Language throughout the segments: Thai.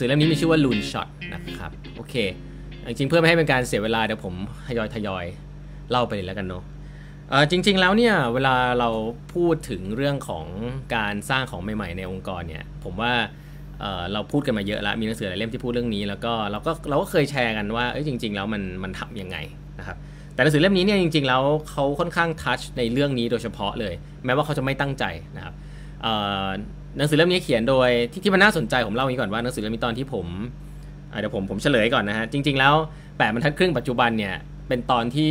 สือเล่มนี้มีชื่อว่า Loon Shot นะครับโอเค จริงๆเพื่อไม่ให้เป็นการเสียเวลาเดี๋ยวผมทยอยทยอยเล่าไปเลยแล้วกันเนาะจริง ๆ แล้วเนี่ยเวลาเราพูดถึงเรื่องของการสร้างของใหม่ ๆ ในองค์กรเนี่ยผมว่าเราพูดกันมาเยอะแล้วมีหนังสือหลายเล่มที่พูดเรื่องนี้ แล้วก็เราก็เราก็เคยแชร์กันว่าจริง ๆ แล้วมันมันทำยังไงนะครับแต่หนังสือเล่มนี้เนี่ยจริง ๆ แล้วเขาค่อนข้างทัชในเรื่องนี้โดยเฉพาะเลย แม้ว่าเขาจะไม่ตั้งใจนะครับ หนังสือเล่มนี้เขียนโดยที่ที่มันน่าสนใจผมเล่าอย่างนี้ก่อนว่าหนังสือเล่มนี้ตอนที่ผมเดี๋ยวผมผมเฉลยก่อนนะฮะจริง ๆ แล้วแปดบรรทัดครึ่งปัจจุบันเนี่ยเป็นตอนที่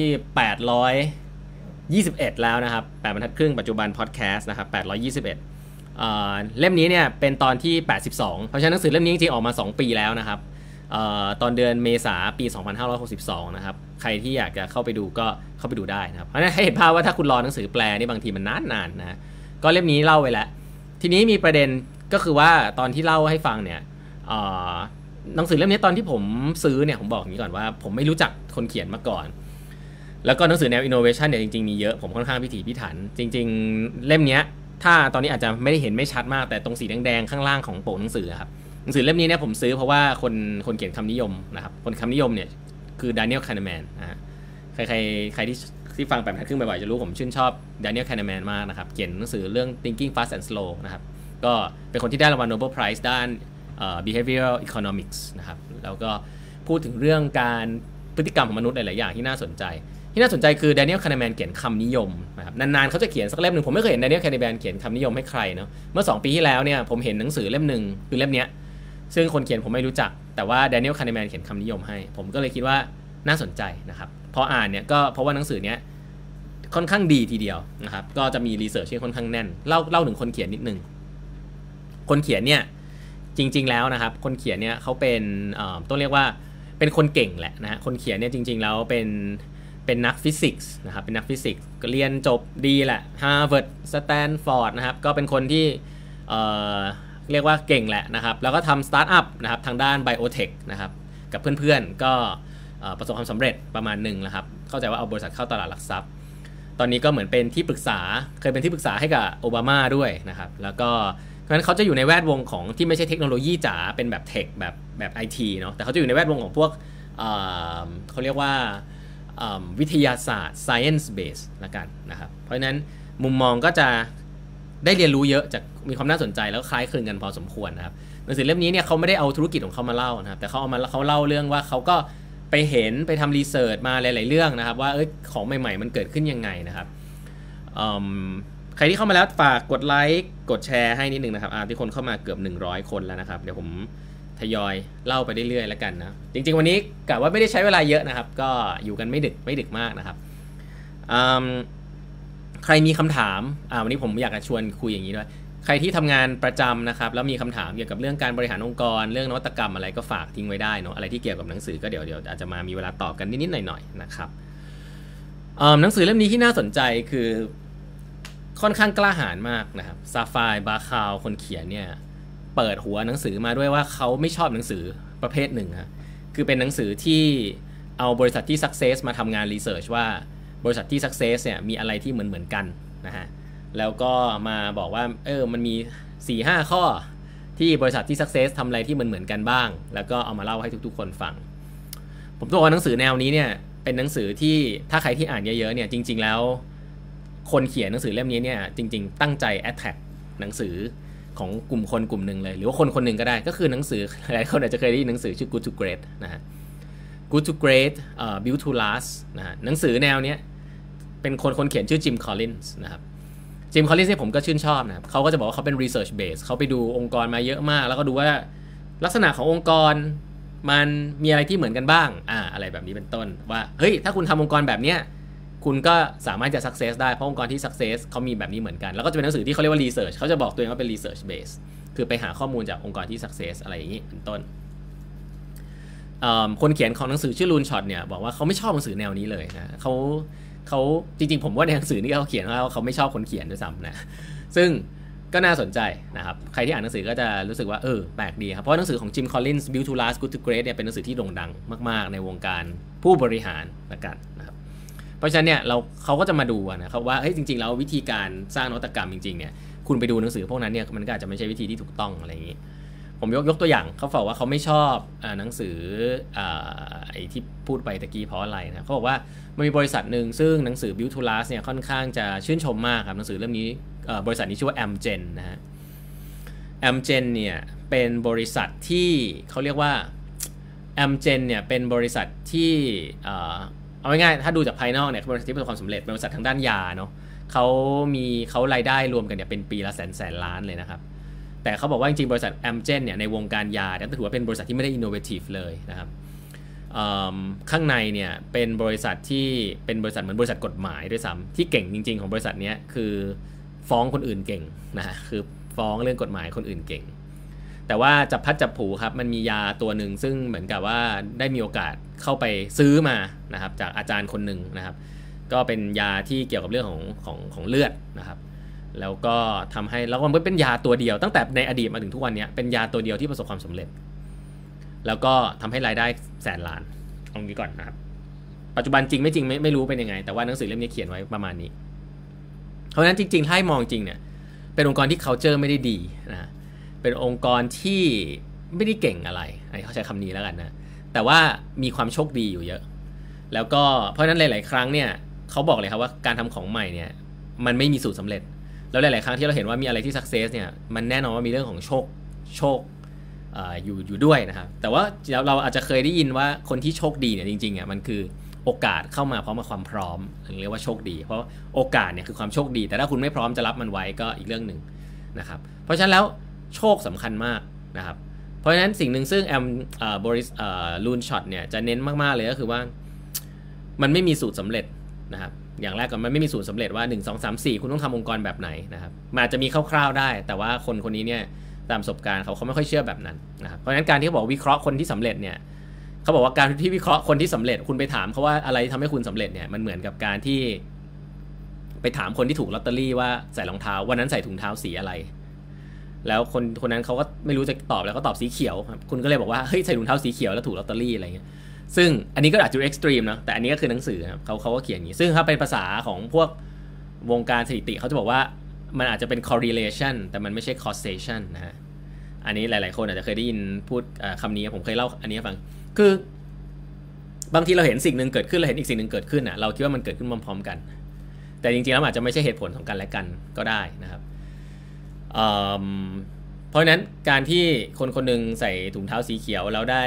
821 แล้วนะครับแปดบรรทัดครึ่งปัจจุบันพอดแคสต์นะครับ821เเล่มนี้เนี่ยเป็นตอนที่ 82 เพราะฉะนั้นหนังสือเล่มนี้จริงๆออกมา 2 ปีแล้วนะครับตอนเดือนเมษาปี 2562 นะครับ ใครที่อยากจะเข้าไปดูก็เข้าไปดูได้นะครับ เพราะฉะนั้นให้เห็นภาพว่าถ้าคุณรอหนังสือแปลนี่บางทีมันนานๆนนะ ก็เล่มนี้เล่าไว้แล้ว ทีนี้มีประเด็นก็คือว่าตอนที่เล่าให้ฟังเนี่ยหนังสือเล่มนี้ตอนที่ผมซื้อเนี่ยผมบอกอย่างนี้ก่อนว่า ผมไม่รู้จักคนเขียนมาก่อน แล้วก็หนังสือแนวอินโนเวชันเนี่ยจริงๆมีเยอะผมค่อนข้างพิถีพิถัน จริง ๆ เล่มนี้ถ้าตอนนี้อาจจะไม่ได้เห็นไม่ชัดมากแต่ตรงสีแดงๆข้างล่างของปกหนังสือครับหนังสือเล่มนี้เนี่ยผมซื้อเพราะว่าคนคนเขียนคำนิยมนะครับคนคำนิยมเนี่ยคือ Daniel Kahneman นะฮะใครใครใครที่ ที่ฟังแปดครึ่งบ่อยๆ จะรู้ผมชื่นชอบ Daniel Kahneman มากนะครับ เขียนหนังสือเรื่อง thinking fast and slow นะครับ ก็เป็นคนที่ได้รางวัล Nobel Prize ด้าน behavioral economics นะครับ แล้วก็พูดถึงเรื่องการพฤติกรรมของมนุษย์หลาย ๆ อย่างที่น่าสนใจ ที่น่าสนใจคือ Daniel Kahneman เขียนคำนิยมนะครับ นาน ๆ เขาจะเขียนสักเล่มหนึ่งผมไม่เคยเห็น Daniel Kahneman เขียนคำนิยมให้ใครเนาะ เมื่อ 2 ปีที่แล้วเนี่ยผมเห็นหนังสือเล่มหนึ่งคือเล่มนี้ซึ่งคนเขียนผมไม่รู้จัก แต่ว่า Daniel Kahneman เขียนคำนิยมให้ ผมก็เลยคิดว่าน่าสนใจนะครับ อ่านเนี่ยก็เพราะว่าหนังสือเนี้ยค่อนข้างดีทีเดียวนะครับ ก็จะมี research ที่ค่อนข้างแน่น เล่าเล่าถึงคนเขียนนิดนึง คนเขียนเนี่ยจริง ๆ แล้วนะครับ คนเขียนเนี่ยเขาเป็นต้องเรียกว่าเป็นคนเก่งแหละนะฮะคนเขียนเนี่ยจริง ๆ แล้วเป็นเป็นนักฟิสิกส์นะครับ เป็นนักฟิสิกส์เรียนจบดีแหละฮาร์วาร์ดสแตนฟอร์ดนะครับ ก็เป็นคนที่เรียกว่าเก่งแหละนะครับ แล้วก็ทำสตาร์ทอัพนะครับทางด้าน biotech นะครับ กับเพื่อนๆก็ ประสบความสำเร็จประมาณหนึ่งนะครับ เข้าใจว่าเอาบริษัทเข้าตลาดหลักทรัพย์ ตอนนี้ก็เหมือนเป็นที่ปรึกษา เคยเป็นที่ปรึกษาให้กับโอบามาด้วยนะครับ แล้วก็เพราะฉะนั้นเขาจะอยู่ในแวดวงของที่ไม่ใช่เทคโนโลยีจ๋า เป็นแบบ tech แบบแบบไอทีเนาะ แต่เขาจะอยู่ในแวดวงของพวกเขาเรียกว่าวิทยาศาสตร์ science base ละกันนะครับ เพราะฉะนั้นมุมมองก็จะได้เรียนรู้เยอะจากมีความน่าสนใจแล้วคล้ายคลึงกันพอสมควรนะครับหนังสือเล่มนี้เนี่ยเขาไม่ได้เอาธุรกิจของเขามาเล่านะครับแต่เขาเอามาเขาเล่าเรื่องว่าเขาก็ ไปเห็นไปทำรีเสิร์ชมาหลาย ๆ เรื่องนะครับ ว่าเออของใหม่ ๆ มันเกิดขึ้นยังไงนะครับใครที่เข้ามาแล้วฝากกดไลค์กดแชร์ให้นิดนึงนะครับอาที่คนเข้ามาเกือบ 100 คนแล้วนะครับ เดี๋ยวผมทยอยเล่าไปเรื่อยๆแล้วกันนะ จริง ๆ วันนี้กะว่าไม่ได้ใช้เวลาเยอะนะครับ ก็อยู่กันไม่ดึกไม่ดึกมากนะครับใครมีคำถาม อ่า วันนี้ผมอยากจะชวนคุยอย่างนี้ด้วย ใครที่ทำงานประจำนะครับแล้วมีคำถามเกี่ยวกับเรื่องการบริหารองค์กร เรื่องนวัตกรรมอะไรก็ฝากทิ้งไว้ได้เนาะอะไรที่เกี่ยวกับหนังสือก็เดี๋ยวเดี๋ยวอาจจะมามีเวลาตอบกันนิดๆหน่อยๆนะครับหนังสือเล่มนี้ที่น่าสนใจคือค่อนข้างกล้าหาญมากนะครับซาฟายบาคาวคนเขียนเนี่ยเปิดหัวหนังสือมาด้วยว่าเขาไม่ชอบหนังสือประเภทหนึ่งครับคือเป็นหนังสือที่เอาบริษัทที่ success มาทำงาน research ว่าบริษัทที่ success เนี่ยมีอะไรที่เหมือนเหมือนกันนะฮะ แล้วก็มาบอกว่าเออมันมีสี่ห้าข้อที่บริษัทที่ success ทำอะไรที่เหมือนเหมือนกันบ้าง แล้วก็เอามาเล่าให้ทุก ๆ คนฟัง ผมตัวหนังสือแนวนี้เนี่ยเป็นหนังสือที่ถ้าใครที่อ่านเยอะๆเนี่ยจริง ๆ แล้วคนเขียนหนังสือเล่มนี้เนี่ยจริง ๆ ตั้งใจ attack หนังสือของกลุ่มคนกลุ่มหนึ่งเลย หรือว่าคนคนหนึ่งก็ได้ก็คือหนังสือหลายคนอาจจะเคยได้ยินหนังสือชื่อ Good to Great นะฮะ Good to Great uh, Build to Last นะฮะหนังสือแนวเนี้ยเป็นคนคนเขียนชื่อจิมคอลลินส์นะครับ จิมคอลลินส์เนี่ยผมก็ชื่นชอบนะครับเขาก็จะบอกว่าเขาเป็น research base เขาไปดูองค์กรมาเยอะมาก แล้วก็ดูว่าลักษณะขององค์กรมันมีอะไรที่เหมือนกันบ้าง อ่า อะไรแบบนี้เป็นต้น ว่า เฮ้ย ถ้าคุณทำองค์กรแบบเนี้ย คุณก็สามารถจะ success ได้ เพราะองค์กรที่ success เขามีแบบนี้เหมือนกัน แล้วก็จะเป็นหนังสือที่เขาเรียกว่า research เขาจะบอกตัวเองว่าเป็น research based คือไปหาข้อมูลจากองค์กรที่ success อะไรอย่างนี้เป็นต้น คนเขียนของหนังสือชื่อ Loonshot เนี่ยบอกว่าเขาไม่ชอบหนังสือแนวนี้เลยนะเขา เขาจริง ๆ ผมว่าในหนังสือนี่เขาเขียนว่าเขาไม่ชอบคนเขียนด้วยซ้ำนะซึ่งก็น่าสนใจนะครับ ใครที่อ่านหนังสือก็จะรู้สึกว่าเออแปลกดีครับ เพราะหนังสือของ Jim Collins Built to Last Good to Great เนี่ยเป็นหนังสือที่โด่งดังมาก ๆ ในวงการผู้บริหารละกันนะครับ เพราะฉะนั้นเนี่ยเราเขาก็จะมาดูนะครับว่าเฮ้ยจริง ๆ แล้ววิธีการสร้างนวัตกรรมจริง ๆ เนี่ยคุณไปดูหนังสือพวกนั้นเนี่ยมันก็อาจจะไม่ใช่วิธีที่ถูกต้องอะไรอย่างนี้ ผมยกยกตัวอย่างเขาบอกว่าเขาไม่ชอบอหนังสืออไอ้ที่พูดไปตะกี้เพราะอะไรนะเขาบอกว่ามันมีบริษัทหนึ่งซึ่งหนังสือ Build to Last เนี่ยค่อนข้างจะชื่นชมมากครับหนังสือเล่มนี้บริษัทนี้ชื่อว่า Amgen นะฮะ Amgen เนี่ยเป็นบริษัทที่เขาเรียกว่า Amgen เนี่ยเป็นบริษัทที่เอาง่ายๆถ้าดูจากภายนอกเนี่ยบริษัทที่ประสบความสำเร็จเป็นบริษัททางด้านยาเนาะเขามีเขารายได้รวมกันเนี่ยเป็นปีละแสนแสนล้านเลยนะครับ แต่เขาบอกว่าจริงๆ บริษัท Amgen เนี่ยในวงการยาเนี่ยถือว่าเป็นบริษัทที่ไม่ได้อินโนเวทีฟเลยนะครับข้างในเนี่ยเป็นบริษัทที่เป็นบริษัทเหมือนบริษัทกฎหมายด้วยซ้ำที่เก่งจริง ๆ ของบริษัทนี้คือฟ้องคนอื่นเก่งนะคือฟ้องเรื่องกฎหมายคนอื่นเก่ง แต่ว่าจับพัดจับผูครับมันมียาตัวหนึ่งซึ่งเหมือนกับว่าได้มีโอกาสเข้าไปซื้อมานะครับจากอาจารย์คนหนึ่งนะครับ ก็เป็นยาที่เกี่ยวกับเรื่องของของของเลือดนะครับ แล้วก็ทำให้แล้วมันเป็นยาตัวเดียว ตั้งแต่ในอดีตมาถึงทุกวันนี้เป็นยาตัวเดียวที่ประสบความสำเร็จ แล้วก็ทำให้รายได้แสนล้านเอางี้ก่อนนะครับ ปัจจุบันจริงไม่จริงไม่ไม่รู้เป็นยังไง แต่ว่าหนังสือเล่มนี้เขียนไว้ประมาณนี้ เพราะฉะนั้นจริงๆถ้าให้มองจริงเนี่ยเป็นองค์กรที่ culture ไม่ได้ดีนะเป็นองค์กรที่ไม่ได้เก่งอะไรไอ้เขาใช้คำนี้แล้วกันนะแต่ว่ามีความโชคดีอยู่เยอะ แล้วก็เพราะฉะนั้นหลาย ๆ ครั้งเนี่ยเขาบอกเลยครับว่าการทำของใหม่เนี่ยมันไม่มีสูตรสาเร็จ แล้วหลาย ๆ ครั้งที่เราเห็นว่ามีอะไรที่สักเซสเนี่ยมันแน่นอนว่ามีเรื่องของโชคโชคอยู่อยู่ด้วยนะครับ แต่ว่าเราอาจจะเคยได้ยินว่าคนที่โชคดีเนี่ยจริง ๆ อะมันคือโอกาสเข้ามาพร้อมกับความพร้อมเรียกว่าโชคดี เพราะโอกาสเนี่ยคือความโชคดี แต่ถ้าคุณไม่พร้อมจะรับมันไว้ก็อีกเรื่องหนึ่งนะครับ เพราะฉะนั้นแล้วโชคสำคัญมากนะครับ เพราะฉะนั้นสิ่งหนึ่งซึ่งแอมบริสลูนช็อตเนี่ยจะเน้นมาก ๆ เลยก็คือว่า มันไม่มีสูตรสำเร็จนะครับ อย่างแรกก่อนมันไม่มีสูตรสาเร็จว่า 1 2 3 4 คุณต้องทำองค์กรแบบไหนนะครับมันอาจจะมีคร่าวๆได้ แต่ว่าคนคนนี้เนี่ยตามประสบการณ์เขาเขาไม่ค่อยเชื่อแบบนั้นนะครับเพราะฉะนั้นการที่เขาบอกวิเคราะห์คนที่สำเร็จเนี่ยเขาบอกว่าการที่วิเคราะห์คนที่สำเร็จ คุณไปถามเขาว่าอะไรทำให้คุณสำเร็จเนี่ยมันเหมือนกับการที่ ไปถามคนที่ถูกลอตเตอรี่ว่าใส่รองเท้าวันนั้นใส่ถุงเท้าสีอะไร แล้วคนคนนั้นเขาก็ไม่รู้จะตอบแล้วก็ตอบสีเขียว คุณก็เลยบอกว่าเฮ้ยใส่ถุงเท้าสีเขียวแล้วถูกลอตเตอรี่อะไรเงี้ย ซึ่งอันนี้ก็อาจจะเอ็กซ์ตรีมนะแต่อันนี้ก็คือหนังสือครับเขาเขาก็เขียนอย่างนี้ ซึ่งถ้าเป็นภาษาของพวกวงการสถิติเขาจะบอกว่ามันอาจจะเป็น correlation แต่มันไม่ใช่ causation นะฮะอันนี้หลาย ๆ คนอาจจะเคยได้ยินพูดคำนี้ผมเคยเล่าอันนี้ฟัง คือบางทีเราเห็นสิ่งหนึ่งเกิดขึ้นเราเห็นอีกสิ่งหนึ่งเกิดขึ้นอะเราคิดว่ามันเกิดขึ้นพร้อมๆกัน แต่จริง ๆ แล้วอาจจะไม่ใช่เหตุผลของกันและกันก็ได้นะครับเพราะฉะนั้นการที่คนคนนึงใส่ถุงเท้าสีเขียวแล้วได้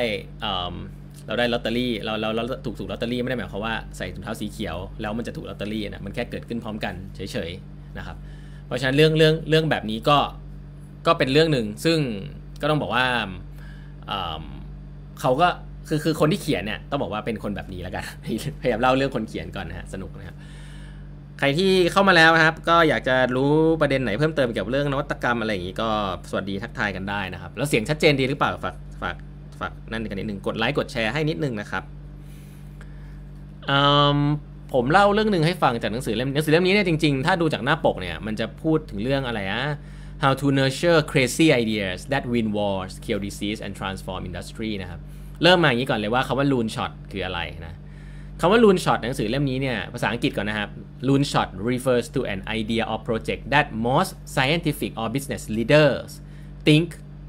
เราได้ลอตเตอรี่เราเราเราถูกถูกลอตเตอรี่ไม่ได้หมายความว่าใส่ถุงเท้าสีเขียวแล้วมันจะถูกลอตเตอรี่นะมันแค่เกิดขึ้นพร้อมกันเฉยๆนะครับ เพราะฉะนั้นเรื่องเรื่องเรื่องแบบนี้ก็ก็เป็นเรื่องหนึ่งซึ่งก็ต้องบอกว่าเขาก็คือคือคนที่เขียนเนี่ยต้องบอกว่าเป็นคนแบบนี้แล้วกันพยายามเล่าเรื่องคนเขียนก่อนนะฮะสนุกนะครับใครที่เข้ามาแล้วนะครับ ก็อยากจะรู้ประเด็นไหนเพิ่มเติมเกี่ยวกับเรื่องนวัตกรรมอะไรอย่างนี้ก็สวัสดีทักทายกันได้นะครับ แล้วเสียงชัดเจนดีหรือเปล่าฝากฝาก ฝากนั่นกันนิดนึงกดไลค์กดแชร์ให้นิดนึงนะครับผมเล่าเรื่องหนึ่งให้ฟังจากหนังสือเล่มหนังสือเล่มนี้เนี่ยจริงๆ ถ้าดูจากหน้าปกเนี่ยมันจะพูดถึงเรื่องอะไรอะ how to nurture crazy ideas that win wars kill disease and transform industry นะครับเริ่มมาอย่างนี้ก่อนเลยว่าคาว่า loon shot คืออะไรนะคำว่า loon shot หนังสือเล่มนี้เนี่ยภาษาอังกฤษก่อนนะครับ loon shot refers to an idea or project that most scientific or business leaders think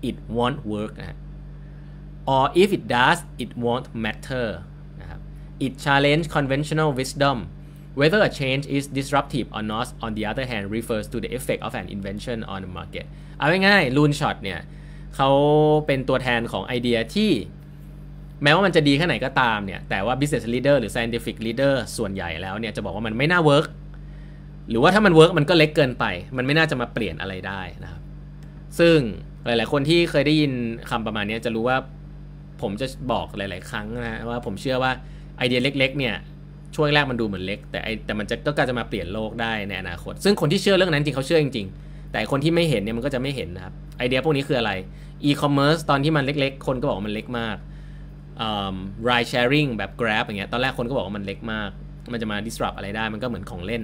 it won't work นะ or if it does it won't matter นะครับ it challenge conventional wisdom whether a change is disruptive or not on the other hand refers to the effect of an invention on the market เอาง่ายๆ Loonshot เนี่ยเขาเป็นตัวแทนของไอเดียที่แม้ว่ามันจะดีแค่ไหนก็ตามเนี่ย แต่ว่า business leader หรือ scientific leader ส่วนใหญ่แล้วเนี่ยจะบอกว่ามันไม่น่า work หรือว่าถ้ามัน work มันก็เล็กเกินไป มันไม่น่าจะมาเปลี่ยนอะไรได้นะครับ ซึ่งหลาย ๆ คนที่เคยได้ยินคำประมาณนี้จะรู้ว่า ผมจะบอกหลาย ๆ ครั้งนะว่าผมเชื่อว่าไอเดียเล็ก ๆ เนี่ยช่วงแรกมันดูเหมือนเล็ก แต่ไอแต่มันจะก็การจะมาเปลี่ยนโลกได้ในอนาคต ซึ่งคนที่เชื่อเรื่องนั้นจริงเขาเชื่อจริง ๆ แต่คนที่ไม่เห็นเนี่ยมันก็จะไม่เห็นนะครับไอเดียพวกนี้คืออะไรอีคอมเมิร์ซตอนที่มันเล็ก ๆ คนก็บอกมันเล็กมาก ride sharing แบบ Grab อย่างเงี้ยตอนแรกคนก็บอกว่ามันเล็กมาก มันจะมา disrupt อะไรได้มันก็เหมือนของเล่น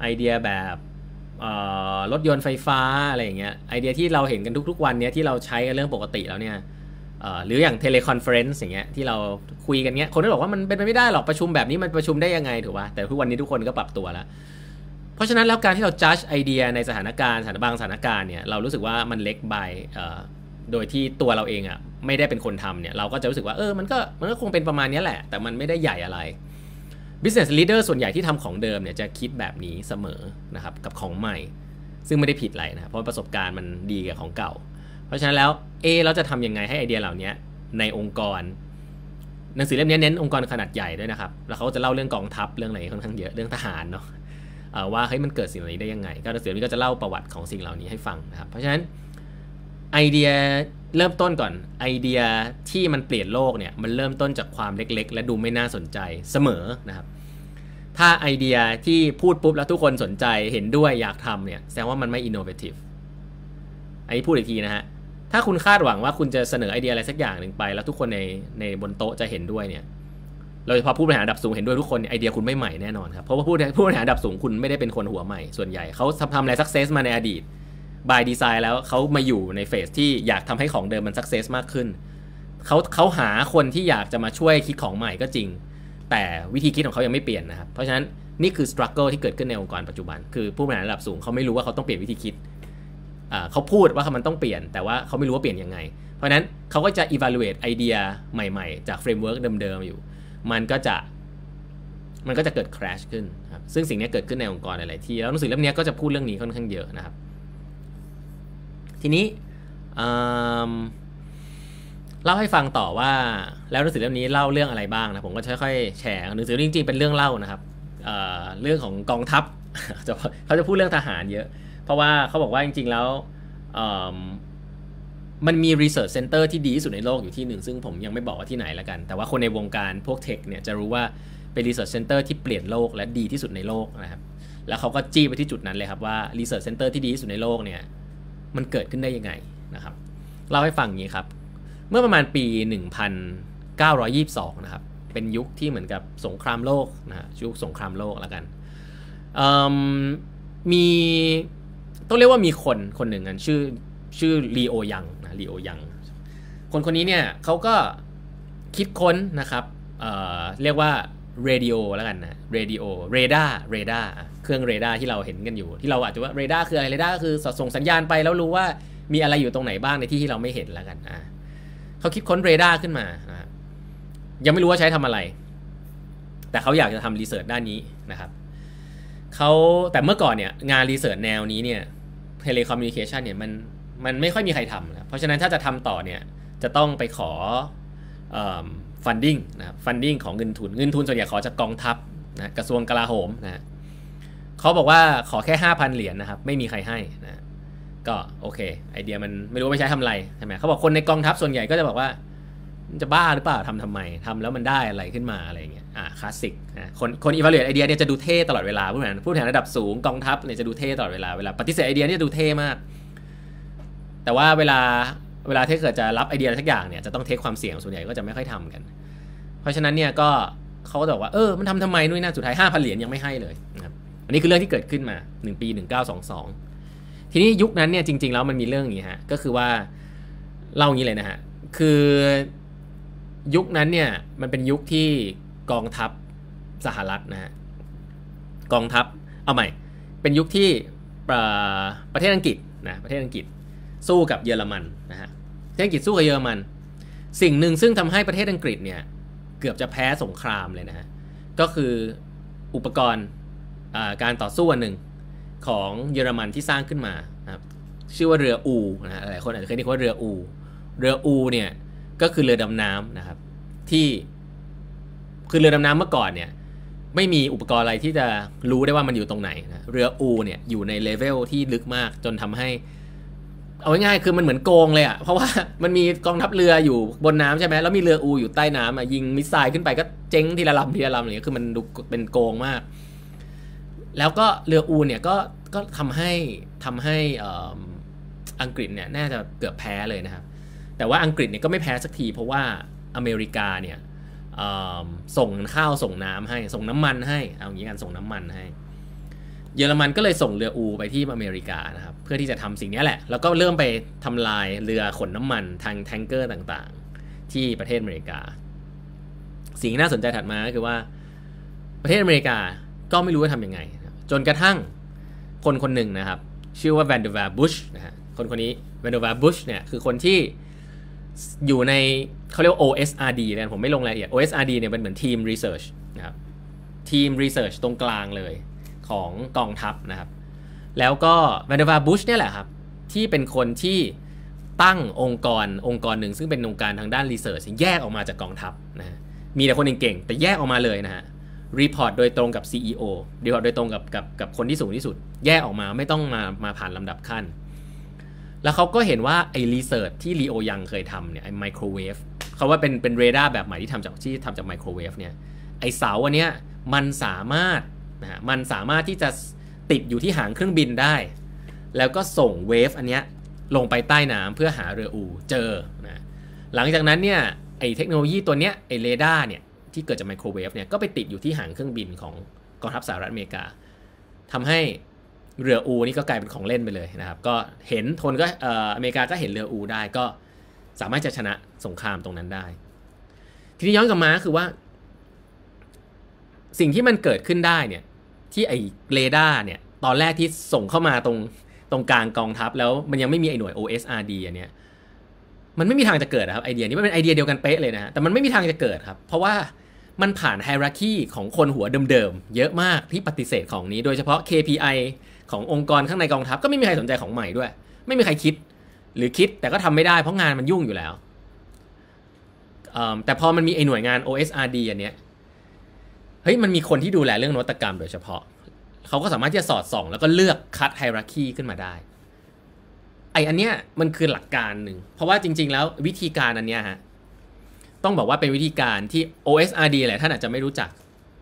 ไอเดียแบบ รถยนต์ไฟฟ้าอะไรอย่างเงี้ยไอเดียที่เราเห็นกันทุก ๆ วันเนี้ยที่เราใช้กันเรื่องปกติแล้วเนี่ยหรืออย่าง teleconference อย่างเงี้ยที่เราคุยกันเงี้ยคนก็บอกว่ามันเป็นไปไม่ได้หรอกประชุมแบบนี้มันประชุมได้ยังไงถูกป่ะแต่ทุกวันนี้ทุกคนก็ปรับตัวแล้ว เพราะฉะนั้นแล้วการที่เรา judge ไอเดียในสถานการณ์สถานบางสถานการณ์เนี่ยเรารู้สึกว่ามันเล็กไปโดยที่ตัวเราเองอะ่ะไม่ได้เป็นคนทำเนี่ยเราก็จะรู้สึกว่าเออมันก็มันก็คงเป็นประมาณนี้แหละ แต่มันไม่ได้ใหญ่อะไร business leader ส่วนใหญ่ที่ทำของเดิมเนี่ยจะคิดแบบนี้เสมอนะครับกับของใหม่ ซึ่งไม่ได้ผิดอะไรนะเพราะประสบการณ์มันดีกับของเก่า เพราะฉะนั้นแล้วเอเราจะทำยังไงให้ไอเดียเหล่านี้ในองค์กรหนังสือเล่มนี้เน้นองค์กรขนาดใหญ่ด้วยนะครับ แล้วเขาจะเล่าเรื่องกองทัพเรื่องอะไรค่อนข้างเยอะเรื่องทหารเนาะว่าเฮ้ยมันเกิดสิ่งเหล่านี้ได้ยังไง ก็หนังสือนี้ก็จะเล่าประวัติของสิ่งเหล่านี้ให้ฟังนะครับ เพราะฉะนั้นไอเดียเริ่มต้นก่อนไอเดียที่มันเปลี่ยนโลกเนี่ยมันเริ่มต้นจากความเล็กๆ และดูไม่น่าสนใจเสมอนะครับ ถ้าไอเดียที่พูดปุ๊บแล้วทุกคนสนใจเห็นด้วยอยากทำเนี่ยแสดงว่ามันไม่ innovative อันนี้พูดอีกทีนะฮะ ถ้าคุณคาดหวังว่าคุณจะเสนอไอเดียอะไรสักอย่างหนึ่งไป แล้วทุกคนในในบนโต๊ะจะเห็นด้วยเนี่ยโดยเฉพาะผู้บริหารระดับสูงเห็นด้วยทุกคนไอเดียคุณไม่ใหม่แน่นอนครับเพราะว่าผู้ผู้บริหารระดับสูงคุณไม่ได้เป็นคนหัวใหม่ส่วนใหญ่เขาทำอะไร success มาในอดีตby design แล้วเขามาอยู่ใน phase ที่อยากทำให้ของเดิมมัน success มากขึ้นเขาเขาหาคนที่อยากจะมาช่วยคิดของใหม่ก็จริง แต่วิธีคิดของเขายังไม่เปลี่ยนนะครับ เพราะฉะนั้นนี่คือ struggle ที่เกิดขึ้นในองค์กรปัจจุบัน คือผู้บริหารระดับสูงเขาไม่รู้ว่าเขาต้องเปลี่ยนวิธีคิดเขาพูดว่ามันต้องเปลี่ยน แต่ว่าเขาไม่รู้ว่าเปลี่ยนยังไง เพราะนั้นเขาก็จะ evaluate ไอเดียใหม่ๆ จาก framework เดิมๆอยู่ มันก็จะมันก็จะเกิด clash ขึ้นครับซึ่งสิ่งนี้เกิดขึ้นในองค์กรหลายๆที่แล้วหนังสือเล่มนี้ก็จะพูดเรื่องนี้ค่อนข้างเยอะนะครับ ทีนี้ เล่าให้ฟังต่อว่าแล้วหนังสือเล่มนี้เล่าเรื่องอะไรบ้างนะผมก็ค่อยๆแชร์หนังสือจริงๆเป็นเรื่องเล่านะครับเเรื่องของกองทัพเขาจะพูดเรื่องทหารเยอะ เพราะว่าเขาบอกว่าจริงๆแล้วมันมี research center ที่ดีที่สุดในโลกอยู่ที่หนึ่ง ซึ่งผมยังไม่บอกว่าที่ไหนละกัน แต่ว่าคนในวงการพวกเทคเนี่ยจะรู้ว่าเป็น research center ที่เปลี่ยนโลกและดีที่สุดในโลกนะครับแล้วเขาก็จี้ไปที่จุดนั้นเลยครับว่า research center ที่ดีที่สุดในโลกเนี่ยมันเกิดขึ้นได้ยังไงนะครับเล่าให้ฟังอย่างนี้ครับ เมื่อประมาณปี 1922 นะครับ เป็นยุคที่เหมือนกับสงครามโลกนะฮะยุคสงครามโลกแล้วกันมีต้องเรียกว่ามีคนคนหนึ่งกันชื่อชื่อลีโอยังนะลีโอยังคนคนนี้เนี่ยเขาก็คิดค้นนะครับเรียกว่าเรดิโอแล้วกันนะเรดิโอเรดาร์เรดาร์เครื่องเรดาร์ที่เราเห็นกันอยู่ ที่เราอาจจะว่าเรดาร์คืออะไรเรดาร์ก็คือส่งสัญญาณไปแล้วรู้ว่ามีอะไรอยู่ตรงไหนบ้างในที่ที่เราไม่เห็นแล้วกันอะ เขาคิดค้นเรดาร์ขึ้นมานะยังไม่รู้ว่าใช้ทำอะไร แต่เขาอยากจะทำ research ด้านนี้นะครับเขาแต่เมื่อก่อนเนี่ยงาน research แนวนี้เนี่ยtelecommunication เนี่ยมันมันไม่ค่อยมีใครทำนะเพราะฉะนั้นถ้าจะทำต่อเนี่ยจะต้องไปขอ funding นะ funding ของเงินทุน เงินทุนส่วนใหญ่ขอจากกองทัพนะกระทรวงกลาโหมนะเขาบอกว่าขอแค่ 5,000 เหรียญนะครับ ไม่มีใครให้นะ ก็โอเค ไอเดียมันไม่รู้ไปใช้ทำอะไรใช่ไหมเขาบอกคนในกองทัพส่วนใหญ่ก็จะบอกว่าจะบ้าหรือเปล่าทำทำไมทำแล้วมันได้อะไรขึ้นมาอะไรเงี้ยอ่าคลาสสิกนะคนคน evaluate ไอเดียเนี่ยจะดูเท่ตลอดเวลาผู้บริหารผู้บริหารระดับสูงกองทัพเนี่ยจะดูเท่ตลอดเวลาเวลาปฏิเสธไอเดียเนี่ยจะดูเท่มาก แต่ว่าเวลาเวลาที่เกิดจะรับไอเดียอะไรสักอย่างเนี่ยจะต้องเทคความเสี่ยงส่วนใหญ่ก็จะไม่ค่อยทำกัน เพราะฉะนั้นเนี่ยก็เขาก็บอกว่าเออมันทำทำไมนู่นน่าสุดท้ายห้าพันเหรียญยังไม่ให้เลยนะครับอันนี้คือเรื่องที่เกิดขึ้นมา 1 ปี 1922 ทีนี้ยุคนั้นเนี่ยจริง ๆ แล้วมันมีเรื่องอย่างนี้ฮะก็คือว่าเล่าอย่างนี้เลยนะฮะคือยุคนั้นเนี่ยมันเป็นยุคที่กองทัพสหรัฐนะฮะกองทัพเอาใหม่ เป็นยุคที่ประเทศอังกฤษนะประเทศอังกฤษสู้กับเยอรมันนะฮะประเทศอังกฤษสู้กับเยอรมัน สิ่งหนึ่งซึ่งทำให้ประเทศอังกฤษเนี่ยเกือบจะแพ้สงครามเลยนะฮะก็คืออุปกรณ์การต่อสู้อันหนึ่ง ของเยอรมันที่สร้างขึ้นมานะครับชื่อว่าเรืออูนะหลายคนอาจจะเคยได้ยินว่าเรืออู เรืออูเนี่ยก็คือเรือดำน้ำนะครับที่คือเรือดำน้ำเมื่อก่อนเนี่ยไม่มีอุปกรณ์อะไรที่จะรู้ได้ว่ามันอยู่ตรงไหนนะเรืออูเนี่ยอยู่ในเลเวลที่ลึกมากจนทำให้ เอาง่ายๆคือมันเหมือนโกงเลยอะ่ะเพราะว่ามันมีกองทัพเรืออยู่บนน้ำใช่ไหมแล้วมีเรืออูอยู่ใต้น้ำอะยิง missile ขึ้นไปก็เจ๊งทีละลำทีละลำอะไรเงี้ยคือมันดูเป็นโกงมาก แล้วก็เรืออูเนี่ยก็ก็ทำให้ทำให้อังกฤษเนี่ยน่าจะเกือบแพ้เลยนะครับ แต่ว่าอังกฤษเนี่ยก็ไม่แพ้สักที เพราะว่าอเมริกาเนี่ยส่งข้าวส่งน้ำให้ส่งน้ำมันให้เอาอย่างนี้กันส่งน้ำมันให้ เยอรมันก็เลยส่งเรืออูไปที่อเมริกานะครับเพื่อที่จะทำสิ่งนี้แหละ แล้วก็เริ่มไปทำลายเรือขนน้ำมันทางแทงเกอร์ต่างๆ ที่ประเทศอเมริกา สิ่งที่น่าสนใจถัดมาก็คือว่าประเทศอเมริกาก็ไม่รู้จะทำยังไง จนกระทั่งคนคนหนึ่งนะครับ ชื่อว่า Vannevar Bush นะฮะคนคนนี้ Vannevar Bush เนี่ยคือคนที่อยู่ในเขาเรียกว่า OSRD นะผมไม่ลงรายละเอียด OSRD เนี่ยเป็นเหมือนทีม research นะครับทีม research ตรงกลางเลยของกองทัพนะครับ แล้วก็ Vannevar Bush เนี่ยแหละครับ ที่เป็นคนที่ตั้งองค์กรองค์กรหนึ่งซึ่งเป็นองค์การทางด้าน research แยกออกมาจากกองทัพนะฮะมีแต่คนเก่งๆแต่แยกออกมาเลยนะฮะ report โดยตรงกับ CEO report โดยตรงกับกับกับคนที่สูงที่สุด แยกออกมาไม่ต้องมามาผ่านลำดับขั้น แล้วเขาก็เห็นว่าไอ้ research ที่ Leo Young เคยทำเนี่ยไอ้ไมโครเวฟเขาว่าเป็นเป็นเรดาร์แบบใหม่ที่ทำจากที่ทำจากไมโครเวฟเนี่ยไอ้เสาอันเนี้ยมันสามารถนะฮะมันสามารถที่จะติดอยู่ที่หางเครื่องบินได้ แล้วก็ส่ง wave อันเนี้ยลงไปใต้น้ำเพื่อหาเรืออูเจอนะหลังจากนั้นเนี่ยไอ้เทคโนโลยีตัวเนี้ยไอ้เรดาร์เนี่ย ที่เกิดจากไมโครเวฟเนี่ยก็ไปติดอยู่ที่หางเครื่องบินของกองทัพสหรัฐอเมริกาทำให้เรืออูนี่ก็กลายเป็นของเล่นไปเลยนะครับ ก็เห็นทนก็เอ่ออเมริกาก็เห็นเรืออูได้ก็สามารถจะชนะสงครามตรงนั้นได้ ทีนี้ย้อนกลับมาคือว่า สิ่งที่มันเกิดขึ้นได้เนี่ย ที่ไอเรดาร์เนี่ย ตอนแรกที่ส่งเข้ามาตรงตรงกลางกองทัพ แล้วมันยังไม่มีไอหน่วย OSRD อันเนี้ยมันไม่มีทางจะเกิดครับไอเดียนี้มันเป็นไอเดียเดียวกันเป๊ะเลยนะฮะแต่มันไม่มีทางจะเกิดครับ เพราะว่า มันผ่านไฮรักีของคนหัวเดิมๆ เยอะมากที่ปฏิเสธของนี้ โดยเฉพาะ KPI ขององค์กรข้างในกองทัพก็ไม่มีใครสนใจของใหม่ด้วย ไม่มีใครคิด หรือคิดแต่ก็ทำไม่ได้เพราะงานมันยุ่งอยู่แล้ว แต่พอมันมีไอหน่วยงาน OSRD อันเนี้ยเฮ้ยมันมีคนที่ดูแลเรื่องนวัตกรรมโดยเฉพาะ เขาก็สามารถที่จะสอดส่อง แล้วก็เลือกคัดไฮรักีขึ้นมาได้ไออันเนี้ยมันคือหลักการหนึ่ง เพราะว่าจริง ๆ แล้ววิธีการอันเนี้ยฮะ ต้องบอกว่าเป็นวิธีการที่ OSRD แหละท่านอาจจะไม่รู้จัก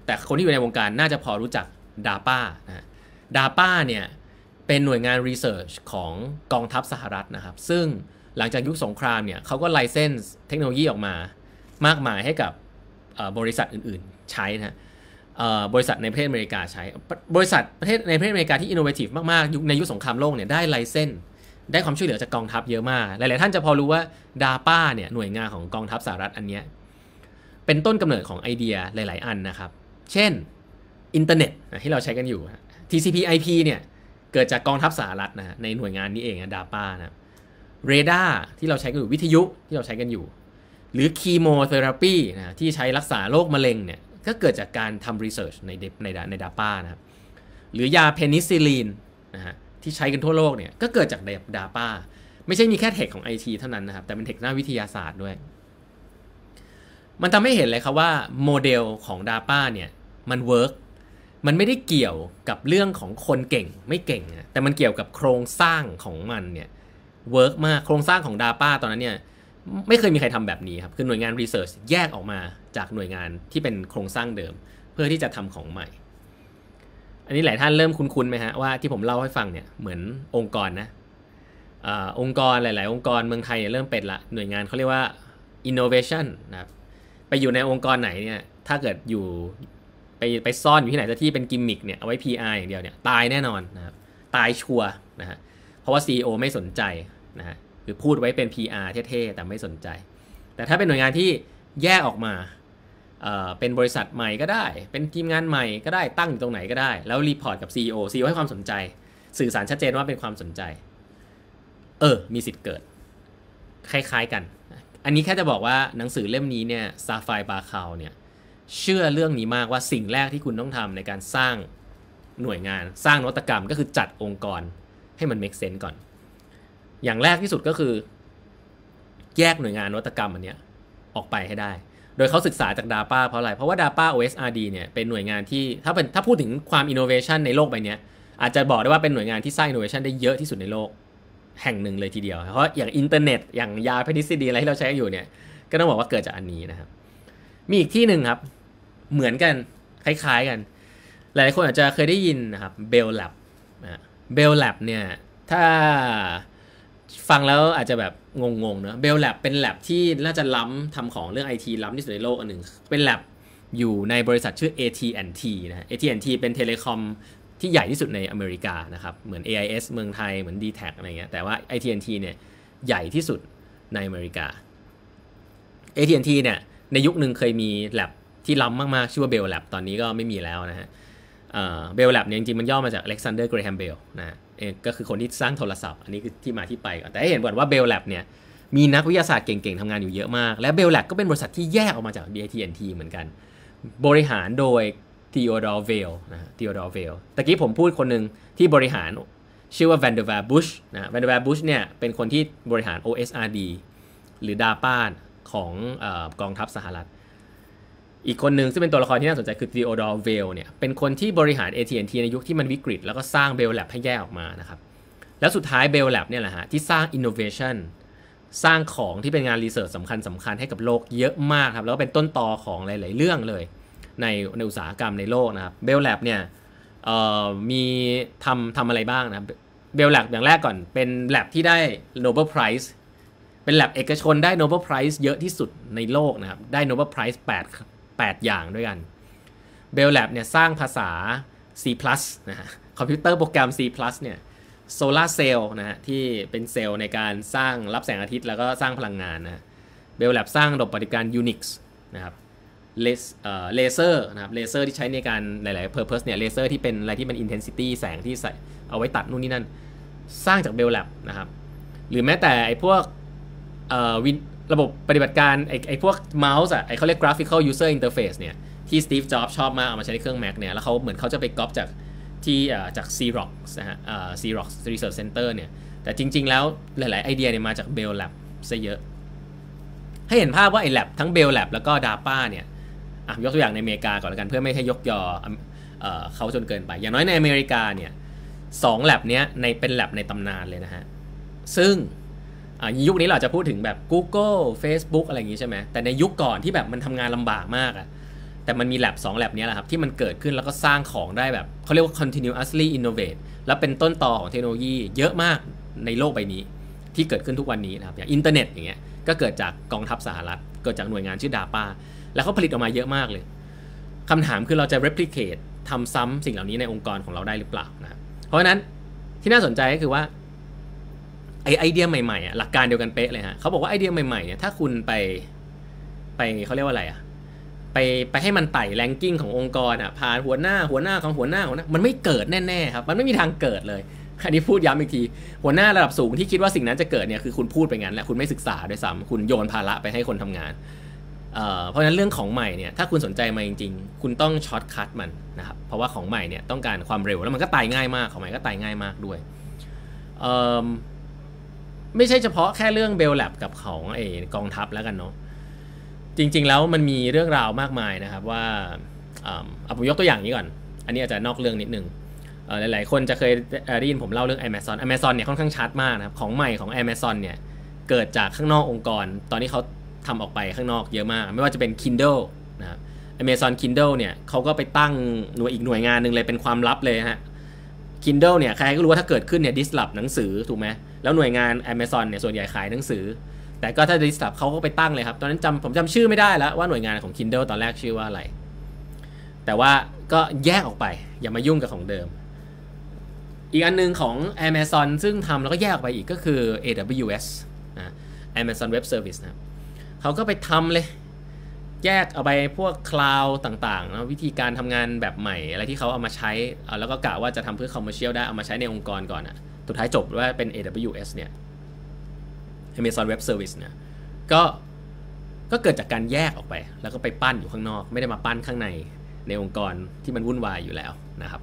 แต่คนที่อยู่ในวงการน่าจะพอรู้จัก DAPA นะ DAPA เนี่ยเป็นหน่วยงาน research ของกองทัพสหรัฐนะครับ ซึ่งหลังจากยุคสงครามเนี่ยเขาก็ license เทคโนโลยีออกมามากมายให้กับบริษัทอื่นๆใช้นะบริษัทในประเทศอเมริกาใช้ บริษัทประเทศในประเทศอเมริกาที่ innovative มากๆในยุคสงครามโลกเนี่ยได้ license ได้ความช่วยเหลือจากกองทัพเยอะมาก หลาย ๆ ท่านจะพอรู้ว่า DAPA เนี่ยหน่วยงานของกองทัพสหรัฐอันเนี้ยเป็นต้นกำเนิดของไอเดียหลาย ๆ อันนะครับ เช่นอินเทอร์เน็ตที่เราใช้กันอยู่ TCP/IP เนี่ยเกิดจากกองทัพสหรัฐนะในหน่วยงานนี้เองนะ DAPA นะเรดาร์ที่เราใช้กันอยู่วิทยุที่เราใช้กันอยู่ หรือ chemotherapy นะที่ใช้รักษาโรคมะเร็งเนี่ยก็เกิดจากการทำ research ในในใน DARPA นะครับหรือยาเพนิซิลีนนะฮะ ที่ใช้กันทั่วโลกเนี่ยก็เกิดจาก DARPA ไม่ใช่มีแค่ tech ของ IT เท่านั้นนะครับ แต่เป็น tech ด้านวิทยาศาสตร์ด้วย มันทำให้เห็นเลยครับว่าโมเดลของ d a ป้าเนี่ยมันเวิร์กมันไม่ได้เกี่ยวกับเรื่องของคนเก่งไม่เก่งนะแต่มันเกี่ยวกับโครงสร้างของมันเนี่ยเวิร์กมากโครงสร้างของ d a ป้าตอนนั้นเนี่ยไม่เคยมีใครทำแบบนี้ครับ คือหน่วยงานรีเสิร์ชแยกออกมาจากหน่วยงานที่เป็นโครงสร้างเดิม เพื่อที่จะทำของใหม่ อันนี้หลายท่านเริ่มคุ้นๆไหมฮะว่าที่ผมเล่าให้ฟังเนี่ยเหมือนองค์กรนะอองค์กรหลาย ๆ องค์กรเมืองไทยเริ่มเป็นละหน่วยงานเขาเรียกว่า innovation นะครับไปอยู่ในองค์กรไหนเนี่ยถ้าเกิดอยู่ไปไปซ่อนอยู่ที่ไหนสักที่เป็นกิมมิคเนี่ยเอาไว้ PR อย่างเดียวเนี่ยตายแน่นอนนะครับตายชัวร์นะฮะเพราะว่า CEO ไม่สนใจนะฮะคือพูดไว้เป็น PR เท่ ๆ แต่ไม่สนใจ แต่ถ้าเป็นหน่วยงานที่แยกออกมา เป็นบริษัทใหม่ก็ได้ เป็นทีมงานใหม่ก็ได้ตั้งอยู่ตรงไหนก็ได้ แล้ว report กับ CEO CEO ให้ความสนใจ สื่อสารชัดเจนว่าเป็นความสนใจ เออ มีสิทธิ์เกิด คล้ายๆกัน อันนี้แค่จะบอกว่าหนังสือเล่มนี้เนี่ย Safi Bahcall เนี่ยเชื่อเรื่องนี้มากว่าสิ่งแรกที่คุณต้องทำในการสร้างหน่วยงานสร้างนวัตกรรมก็คือจัดองค์กรให้มัน make sense ก่อน อย่างแรกที่สุดก็คือ แยกหน่วยงานนวัตกรรมอันเนี้ยออกไปให้ได้ โดยเขาศึกษาจาก DARPA เพราะอะไร เพราะว่า DARPA OSRD เนี่ยเป็นหน่วยงานที่ถ้าเป็นถ้าพูดถึงความ innovation ในโลกใบนี้อาจจะบอกได้ว่าเป็นหน่วยงานที่สร้าง innovation ได้เยอะที่สุดในโลกแห่งหนึ่งเลยทีเดียว เพราะอย่างอินเทอร์เน็ตอย่างยาเพนิซิลีนอะไรที่เราใช้อยู่เนี่ยก็ต้องบอกว่าเกิดจากอันนี้นะครับ มีอีกที่หนึ่งครับ เหมือนกันคล้ายๆกัน หลายคนอาจจะเคยได้ยินนะครับ Bell Lab Bell Lab เนี่ยถ้า ฟังแล้วอาจจะแบบงงๆเนอะ Bell Lab เป็นแล็บที่น่าจะล้ำทำของเรื่องไอทีล้ำที่สุดในโลกอันหนึ่งเป็นแล็บอยู่ในบริษัทชื่อ AT&T นะ AT&T เป็น telecom ที่ใหญ่ที่สุดในอเมริกานะครับเหมือน AIS เมืองไทยเหมือน d t แทอะไรเงี้ยแต่ว่า AT&T เนี่ยใหญ่ที่สุดในอเมริกา AT&T เนี่ยในยุคหนึ่งเคยมีแล็บที่ล้ำมากๆ ชื่อว่า Bell Lab ตอนนี้ก็ไม่มีแล้วนะฮะ Bell Lab เนี่ยจริงๆมันย่อมาจาก Alexander Graham Bell นะ เองก็คือคนที่สร้างโทรศัพท์ อันนี้คือที่มาที่ไปก่อนแต่ให้เห็นก่อนว่า Bell Lab เนี่ยมีนักวิทยาศาสตร์เก่งๆทำงานอยู่เยอะมาก และ Bell Lab ก็เป็นบริษัทที่แยกออกมาจาก AT&T เหมือนกัน บริหารโดย Theodore Vail นะ Theodore Vail ตะกี้ผมพูดคนหนึ่งที่บริหารชื่อว่า Vannevar Bush นะ Vannevar Bush เนี่ยเป็นคนที่บริหาร OSRD หรือ DARPA ของกองทัพสหรัฐ อีกคนหนึ่งซึ่งเป็นตัวละครที่น่าสนใจคือ Theodore Vail เนี่ยเป็นคนที่บริหาร AT&T ในยุคที่มันวิกฤต แล้วก็สร้าง Bell Lab ให้แยกออกมานะครับแล้วสุดท้าย Bell Lab เนี่ยแหละฮะที่สร้าง innovation สร้างของที่เป็นงาน research สำคัญสำคัญให้กับโลกเยอะมากครับแล้วก็เป็นต้นตอของหลาย ๆ เรื่องเลย ในในอุตสาหกรรมในโลกนะครับ Bell Lab เนี่ยมีทำทำอะไรบ้างนะ Bell Lab อย่างแรกก่อนเป็น lab ที่ได้ Nobel Prize เป็น lab เอกชนได้ Nobel Prize เยอะที่สุดในโลกนะครับ ได้ Nobel Prize 8 8 อย่างด้วยกัน Bell Lab เนี่ยสร้างภาษา C+ นะฮะคอมพิวเตอร์โปรแกรม C+ เนี่ยโซลาร์เซลล์นะฮะที่เป็นเซลล์ในการสร้างรับแสงอาทิตย์แล้วก็สร้างพลังงานนะBell Lab สร้างระบบปฏิการ Unix นะครับเลเซอร์นะครับเลเซอร์ที่ใช้ในการหลาย ๆ Purpose เนี่ยเลเซอร์ที่เป็นอะไรที่เป็น intensity แสงที่ใส่เอาไว้ตัดนู่นนี่นั่น สร้างจาก Bell Lab นะครับ หรือแม้แต่ไอ้พวกเอ่อวิน ระบบปฏิบัติการไอ้ไอ้พวกเมาส์อะไอ้เขาเรียก graphical user interface เนี่ยที่ Steve Jobs ชอบมากเอามาใช้ในเครื่อง Mac เนี่ยแล้วเขาเหมือนเขาจะไปก๊อปจากที่จาก Xerox นะฮะ Xerox Research Center เนี่ยแต่จริง ๆ แล้วหลาย ๆ ไอเดียเนี่ยมาจาก Bell Lab ซะเยอะ ให้เห็นภาพว่าไอ้ lab ทั้ง Bell Lab แล้วก็ DARPA เนี่ยยกตัวอย่างในอเมริกาก่อนแล้วกันเพื่อไม่ให้ยกยอเขาจนเกินไป อย่างน้อยในอเมริกาเนี่ยสองแลบเนี้ยในเป็นแลบในตำนานเลยนะฮะ ซึ่ง ยุคนี้เราจะพูดถึงแบบ Google Facebook อะไรอย่างงี้ใช่ไหมแต่ในยุคก่อนที่แบบมันทำงานลำบากมากอะแต่มันมีแลบ2แลบนี้แหละครับ ที่มันเกิดขึ้นแล้วก็สร้างของได้แบบเขาเรียกว่า continuously innovate แล้วเป็นต้นต่อของเทคโนโลยีเยอะมากในโลกใบนี้ ที่เกิดขึ้นทุกวันนี้นะครับอย่างอินเทอร์เน็ตอย่างเงี้ยก็เกิดจากกองทัพสหรัฐ เกิดจากหน่วยงานชื่อ DARPA แล้วเขาผลิตออกมาเยอะมากเลยคำถามคือเราจะ replicate ทำซ้ำสิ่งเหล่านี้ในองค์กรของเราได้หรือเปล่านะครับเพราะฉะนั้นที่น่าสนใจก็คือว่า ไอไอเดียใหม่ๆอะหลักการเดียวกันเป๊ะเลยฮะเขาบอกว่าไอเดียใหม่ๆเนี่ยถ้าคุณไปไปเขาเรียกว่าอะไรอะไปไปให้มันไต่แรงกิ้งขององค์กรอะผ่านหัวหน้าหัวหน้าของหัวหน้าของนะมันไม่เกิดแน่ๆครับมันไม่มีทางเกิดเลยอันนี้พูดย้ำอีกที หัวหน้าระดับสูงที่คิดว่าสิ่งนั้นจะเกิดเนี่ยคือคุณพูดไปงั้นแหละคุณไม่ศึกษาด้วยซ้ำคุณโยนภาระไปให้คนทำงานเเพราะฉะนั้นเรื่องของใหม่เนี่ยถ้าคุณสนใจมาจริงๆ คุณต้อง shortcut มันนะครับเพราะว่าของใหม่เนี่ยต้องการความเร็วแล้วมันก็ตายง่ายมากของใหม่ก็ตายง่ายมากด้วย ไม่ใช่เฉพาะแค่เรื่อง Bell Lab กับของไอ้กองทัพแล้วกันเนาะจริง ๆ แล้วมันมีเรื่องราวมากมายนะครับว่าเอาผมยกตัวอย่างนี้ก่อน อันนี้อาจจะนอกเรื่องนิดนึงหลายๆ คนจะเคยได้ยินผมเล่าเรื่อง Amazon Amazon เนี่ยค่อนข้างชัดมากนะครับของใหม่ของ Amazon เนี่ยเกิดจากข้างนอกองค์กร ตอนนี้เขาทำออกไปข้างนอกเยอะมาก ไม่ว่าจะเป็น Kindle นะครับ Amazon Kindle เนี่ยเขาก็ไปตั้งหน่วยอีกหน่วยงานหนึ่งเลยเป็นความลับเลยฮะ Kindle เนี่ยใครก็รู้ว่าถ้าเกิดขึ้นเนี่ย disrupt หนังสือถูกไหมแล้วหน่วยงาน Amazon เนี่ยส่วนใหญ่ขายหนังสือ แต่ก็ถ้า disrupt เขาก็ไปตั้งเลยครับ ตอนนั้นจำผมจำชื่อไม่ได้แล้วว่าหน่วยงานของ Kindle ตอนแรกชื่อว่าอะไร แต่ว่าก็แยกออกไปอย่ามายุ่งกับของเดิม อีกอันนึงของ Amazon ซึ่งทำแล้วก็แยกออกไปอีกก็คือ AWS นะ Amazon Web Service นะเขาก็ไปทำเลย แยกเอาไปพวก cloud ต่างๆนะวิธีการทำงานแบบใหม่ อะไรที่เขาเอามาใช้แล้วก็กะว่าจะทำเพื่อ commercial ได้เอามาใช้ในองค์กรก่อนอะ่ะสุดท้ายจบว่าเป็น AWS เนี่ย Amazon Web Service เนี่ยก็ก็เกิดจากการแยกออกไป แล้วก็ไปปั้นอยู่ข้างนอก ไม่ได้มาปั้นข้างในในองค์กรที่มันวุ่นวายอยู่แล้วนะครับ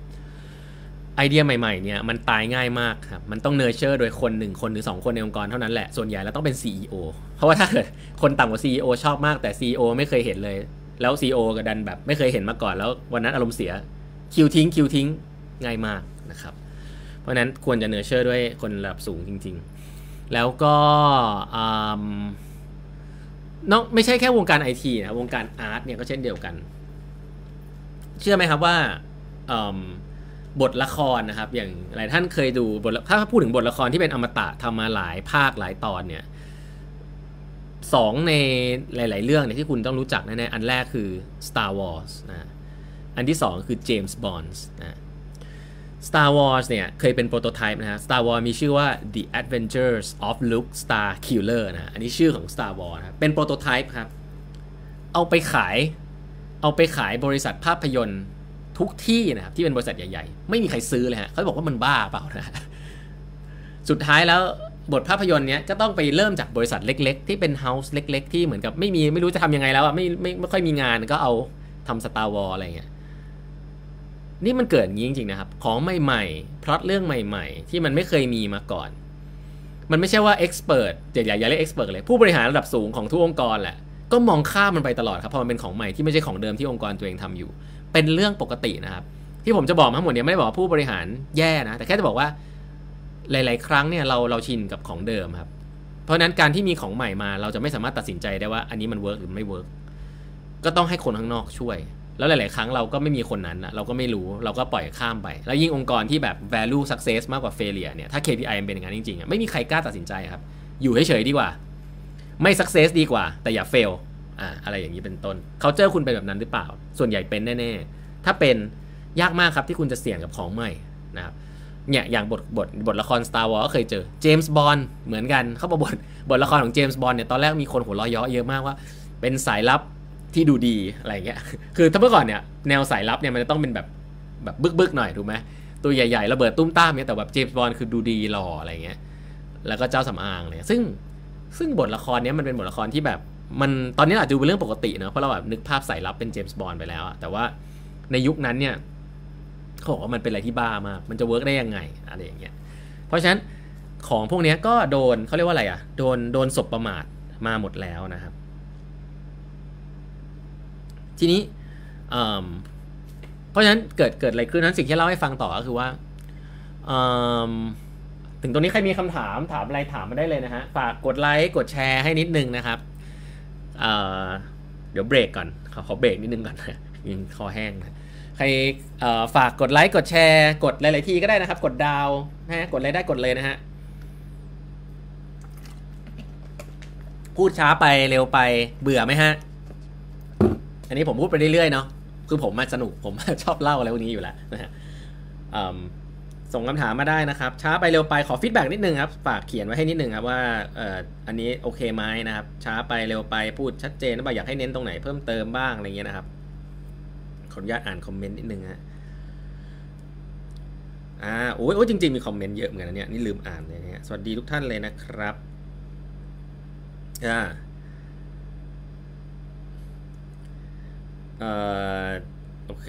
ไอเดียใหม่ๆเนี่ยมันตายง่ายมากครับมันต้อง nurture โดยคนหนึ่งคนหรือ2 คนในองค์กรเท่านั้นแหละ ส่วนใหญ่แล้วต้องเป็น CEO เพราะว่าถ้าเกิดคนต่ำกว่า CEO ชอบมากแต่ CEO ไม่เคยเห็นเลย แล้ว CEO ก็ดันแบบไม่เคยเห็นมาก่อนแล้ววันนั้นอารมณ์เสียคิวทิ้งคิวทิ้งง่ายมากนะครับ เพราะนั้นควรจะ nurture ด้วยคนระดับสูงจริง ๆ แล้วก็นอกไม่ใช่แค่วงการไอทีนะวงการอาร์ตเนี่ยก็เช่นเดียวกัน เชื่อไหมครับว่า บทละครนะครับ อย่างหลายท่านเคยดูบทถ้าพูดถึงบทละครที่เป็นอมตะทำมาหลายภาคหลายตอนเนี่ยสองในหลาย ๆ เรื่องเนี่ยที่คุณต้องรู้จักแน่ๆอันแรกคือ Star Wars นะอันที่สองคือ James Bond นะ Star Wars เนี่ยเคยเป็นโปรโตไทป์นะฮะ Star Wars มีชื่อว่า The Adventures of Luke Starkiller นะ อันนี้ชื่อของ Star Wars นะเป็นโปรโตไทป์ครับ เอาไปขาย เอาไปขายบริษัทภาพยนตร์ ทุกที่นะครับที่เป็นบริษัทใหญ่ๆ ไม่มีใครซื้อเลยฮะเขาบอกว่ามันบ้าเปล่านะสุดท้ายแล้วบทภาพยนตร์เนี้ยก็ต้องไปเริ่มจากบริษัทเล็ก ๆ ที่เป็นเฮาส์เล็ก ๆ ที่เหมือนกับไม่มีไม่รู้จะทำยังไงแล้วอะไม่ไม่ไม่ค่อยมีงานก็เอาทำ Star Wars อะไรเงี้ยนี่มันเกิดงี้จริงๆนะครับ ของใหม่ๆพล็อตเรื่องใหม่ ๆ ที่มันไม่เคยมีมาก่อน มันไม่ใช่ว่า expert อย่าอย่าเรียก expert เลยผู้บริหารระดับสูงของทุกองค์กรแหละก็มองข้ามมันไปตลอดครับเพราะมันเป็นของใหม่ที่ไม่ใช่ของเดิมที่องค์กรตัวเองทำอยู่ เป็นเรื่องปกตินะครับ ที่ผมจะบอกทั้งหมดเนี่ยไม่ได้บอกว่าผู้บริหารแย่นะ แต่แค่จะบอกว่าหลาย ๆ ครั้งเนี่ยเราเราชินกับของเดิมครับ เพราะฉะนั้นการที่มีของใหม่มา เราจะไม่สามารถตัดสินใจได้ว่าอันนี้มัน work หรือไม่ workก็ต้องให้คนข้างนอกช่วย แล้วหลาย ๆ ครั้งเราก็ไม่มีคนนั้นเราก็ไม่รู้เราก็ปล่อยข้ามไป แล้วยิ่งองค์กรที่แบบ value success มากกว่า failure เนี่ยถ้า KPI มันเป็นอย่างนั้นจริง ๆ ไม่มีใครกล้าตัดสินใจครับ อยู่เฉยๆดีกว่า ไม่ success ดีกว่า แต่อย่า fail อ่าอะไรอย่างนี้เป็นต้น culture คุณเป็นแบบนั้นหรือเปล่า ส่วนใหญ่เป็นแน่ๆ ถ้าเป็นยากมากครับที่คุณจะเสี่ยงกับของใหม่นะครับเนี่ยอย่างบทบทบทละคร Star Wars ก็เคยเจอเจมส์บอลเหมือนกันเขาบอกบทบทละครของ James Bond เนี่ยตอนแรกมีคนหัวเราะเยาะเยอะมากว่า เป็นสายลับที่ดูดีอะไรเงี้ยคือถ้าเมื่อก่อนเนี่ยแนวสายลับเนี่ยมันจะต้องเป็นแบบแบบบึกๆหน่อยถูกไหมตัวใหญ่ๆระเบิดตุ้มต้ามเนี่ยแต่แบบ James Bond คือดูดีหล่ออะไรเงี้ยแล้วก็เจ้าสำอางเลยซึ่งซึ่งบทละครเนี้ยมันเป็นบทละครที่แบบ มันตอนนี้อาจจะเป็นเรื่องปกติเนอะเพราะเราแบบนึกภาพสายลับเป็น James Bond ไปแล้วอะแต่ว่าในยุคนั้นเนี่ยเขาบอกว่ามันเป็นอะไรที่บ้ามาก มันจะ work ได้ยังไงอะไรอย่างเงี้ยเพราะฉะนั้นของพวกนี้ก็โดนเขาเรียกว่าอะไรอะโดนโดนศพประมาทมาหมดแล้วนะครับ ทีนี้เพราะฉะนั้นเกิดเกิดอะไรขึ้นนั้นสิ่งที่เล่าให้ฟังต่อก็คือว่าถึงตรงนี้ใครมีคำถามถามอะไรถามมาได้เลยนะฮะฝากกดไลค์กดแชร์ให้นิดนึงนะครับ เดี๋ยวเบรกก่อน ขอขอเบรกนิดนึงก่อนยังคอแห้งนะใครฝากกดไลค์กดแชร์ กดหลาย ๆ ทีก็ได้นะครับ กดดาวนะฮะกดอะไรได้กดเลยนะฮะพูดช้าไปเร็วไปเบื่อไหมฮะ อันนี้ผมพูดไปเรื่อย ๆ เนาะคือผมมาสนุกผมชอบเล่าอะไรพวกนี้อยู่แล้วนะฮะ ส่งคำถามมาได้นะครับ ช้าไปเร็วไปขอ feedback นิดนึงครับฝากเขียนไว้ให้นิดนึงครับว่าเอออันนี้โอเคไหมนะครับ ช้าไปเร็วไปพูดชัดเจนหรือเปล่าอยากให้เน้นตรงไหนเพิ่มเติมบ้างอะไรเงี้ยนะครับขออนุญาตอ่านคอมเมนต์นิดนึงฮะอ่าโอ้ยโอ้ยจริง ๆ มีคอมเมนต์เยอะเหมือนกันนะเนี่ยนี่ลืมอ่านเลยเนี่ยสวัสดีทุกท่านเลยนะครับอ่าเอ่อโอเค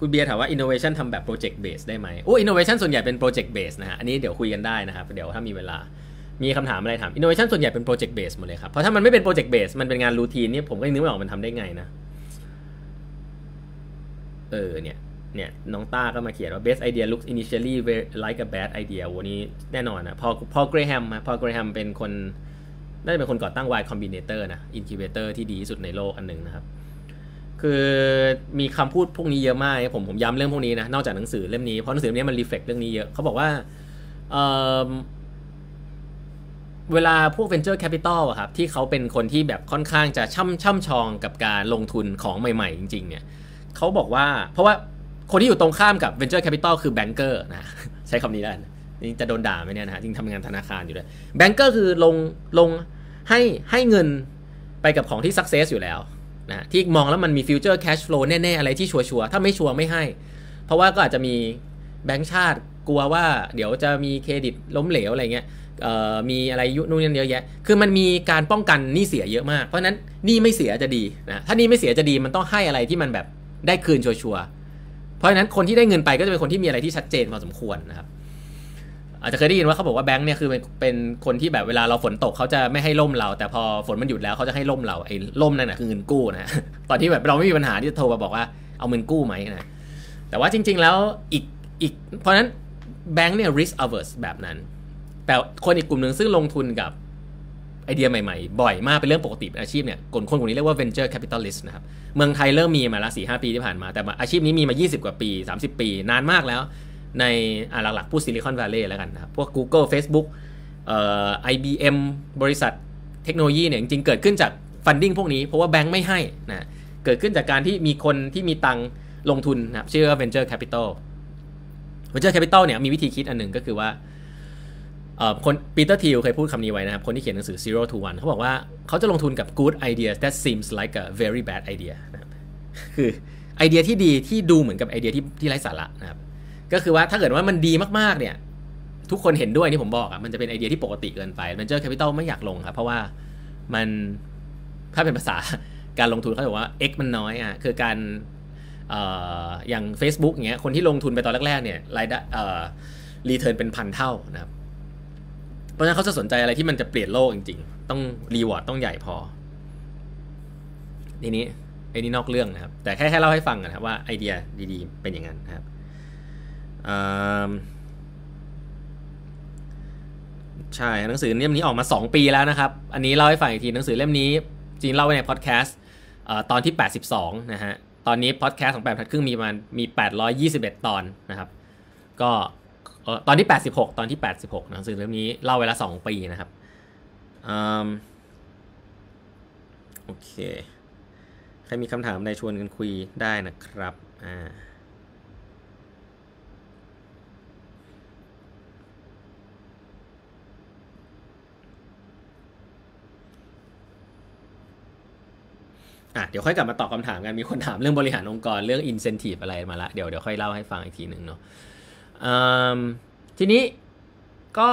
คุณเบียร์ถามว่า innovation ทำแบบ project base ได้ไหมโอ้ innovation ส่วนใหญ่เป็น project base นะฮะ อันนี้เดี๋ยวคุยกันได้นะครับ เดี๋ยวถ้ามีเวลา มีคำถามอะไรถาม innovation ส่วนใหญ่เป็น project base หมดเลยครับ เพราะถ้ามันไม่เป็น project base มันเป็นงานรูทีนนี่ผมก็นึกไม่ออกมันทำได้ไงนะ เออเนี่ย เนี่ยน้องต้าก็มาเขียนว่า best idea looks initially like a bad idea วันนี้แน่นอนนะ พอพอเกรแฮมพอเกรแฮมเป็นคนน่าจะเป็นคนก่อตั้ง Y Combinator นะ incubator ที่ดีที่สุดในโลกอันหนึ่งนะครับ คือมีคำพูดพวกนี้เยอะมากผมผมย้ำเรื่องพวกนี้นะนอกจากหนังสือเล่มนี้เพราะหนังสือเล่มนี้มันรีเฟกเรื่องนี้เยอะเขาบอกว่าเเวลาพวก venture capital อะครับที่เขาเป็นคนที่แบบค่อนข้างจะช่ำช่ำชองกับการลงทุนของใหม่ ๆ จริง ๆ เนี่ยเขาบอกว่าเพราะว่าคนที่อยู่ตรงข้ามกับ venture capital คือแบงเกอร์นะใช้คำนี้ได้วนี่จะโดนด่าไหมเนี่ยนะฮะจริงทำงานธนาคารอยู่ด้วยแบงเกอร์คือลงลงให้ให้เงินไปกับของที่ success อยู่แล้ว นะที่มองแล้วมันมี future cash flow แน่ๆ อะไรที่ชัวร์ๆถ้าไม่ชัวร์ไม่ให้ เพราะว่าก็อาจจะมีแบงก์ชาติกลัวว่าเดี๋ยวจะมีเครดิตล้มเหลวอะไรเงี้ยมีอะไรยุนู่นนี่เยอะแยะ คือมันมีการป้องกันหนี้เสียเยอะมาก เพราะนั้นหนี้ไม่เสียจะดีนะถ้าหนี้ไม่เสียจะดีมันต้องให้อะไรที่มันแบบได้คืนชัวร์เพราะฉะนั้นคนที่ได้เงินไปก็จะเป็นคนที่มีอะไรที่ชัดเจนพอสมควรนะครับ อาจจะเคยได้ยินว่าเขาบอกว่าแบงค์เนี่ยคือเป็นคนที่แบบเวลาเราฝนตกเขาจะไม่ให้ล่มเรา แต่พอฝนมันหยุดแล้วเขาจะให้ล่มเราไอ้ล่มนั่นแหะคือเงินกู้นะตอนที่แบบเราไม่มีปัญหาที่จะโทรมาบอกว่าเอาเงินกู้ไหมนะแต่ว่าจริง ๆ แล้วอีกอีก เพราะนั้นแบงค์เนี่ย risk averse แบบนั้น แต่คนอีกกลุ่มหนึ่งซึ่งลงทุนกับไอเดียใหม่ๆ บ่อยมากเป็นเรื่องปกติเป็นอาชีพเนี่ยคนคนกลุ่มนี้เรียกว่า venture capitalist นะครับ เมืองไทยเริ่มมีมาแล้วสี่ห้าปีที่ผ่านมา แต่อาชีพนี้มีมา 20 กว่าปี 30 ปี นานมากแล้ว ในหลักๆพูด Silicon Valley แล้วกันนะครับ พวก Google Facebook เอ่อ IBM บริษัทเทคโนโลยีเนี่ยจริงๆเกิดขึ้นจาก funding พวกนี้เพราะว่าแบงค์ไม่ให้นะเกิดขึ้นจากการที่มีคนที่มีตังลงทุนนะครับชื่อว่า venture capital venture capital เนี่ยมีวิธีคิดอันหนึ่งก็คือว่าคน Peter Thiel เคยพูดคำนี้ไว้นะครับ คนที่เขียนหนังสือ zero to one เขาบอกว่าเขาจะลงทุนกับ good ideas that seems like a very bad idea นะคือไอเดียที่ดีที่ดูเหมือนกับไอเดียที่ที่ไร้สาระนะครับ ก็คือว่าถ้าเกิดว่ามันดีมากๆเนี่ย ทุกคนเห็นด้วยที่ผมบอกอะ่ะมันจะเป็นไอเดียที่ปกติเกินไป venture capital ไม่อยากลงครับ เพราะว่ามันถ้าเป็นภาษาการลงทุนเขาบอกว่า X มันน้อยอะคือการเอ่ออย่าง Facebook เงี้ยคนที่ลงทุนไปตอนแรกๆเนี่ยรายได้เอ่อ return เป็นพันเท่านะครับ เพราะฉะนั้นเขาจะสนใจอะไรที่มันจะเปลี่ยนโลกจริง ๆ ต้อง reward ต้องใหญ่พอทีนี้ไอ้นี่นอกเรื่องนะครับ แต่แค่แค่เล่าให้ฟังนะครับว่าไอเดียดีๆ เป็นอย่างนั้นนะครับ ใช่หนังสือเล่มนี้ออกมา 2 ปีแล้วนะครับ อันนี้เล่าให้ฟังอีกทีหนังสือเล่มนี้จริงเล่าไว้ในพอดแคสต์ตอนที่ 82 นะฮะ ตอนนี้พอดแคสต์ของแปดพันครึ่งมีมันมี 821 ตอนนะครับ ก็ตอนที่ 86 ตอนที่ 86 หนังสือเล่มนี้เล่าไว้ละ 2 ปีนะครับโอเค ใครมีคำถามใดชวนกันคุยได้นะครับ อ่า อะเดี๋ยวค่อยกลับมาตอบคาถามกันมีคนถามเรื่องบริหารองค์กรเรื่อง incentive อะไรมาละเดี๋ยวเดี๋ยวค่อยเล่าให้ฟังอีกทีหนึ่งเนาะทีนี้ก็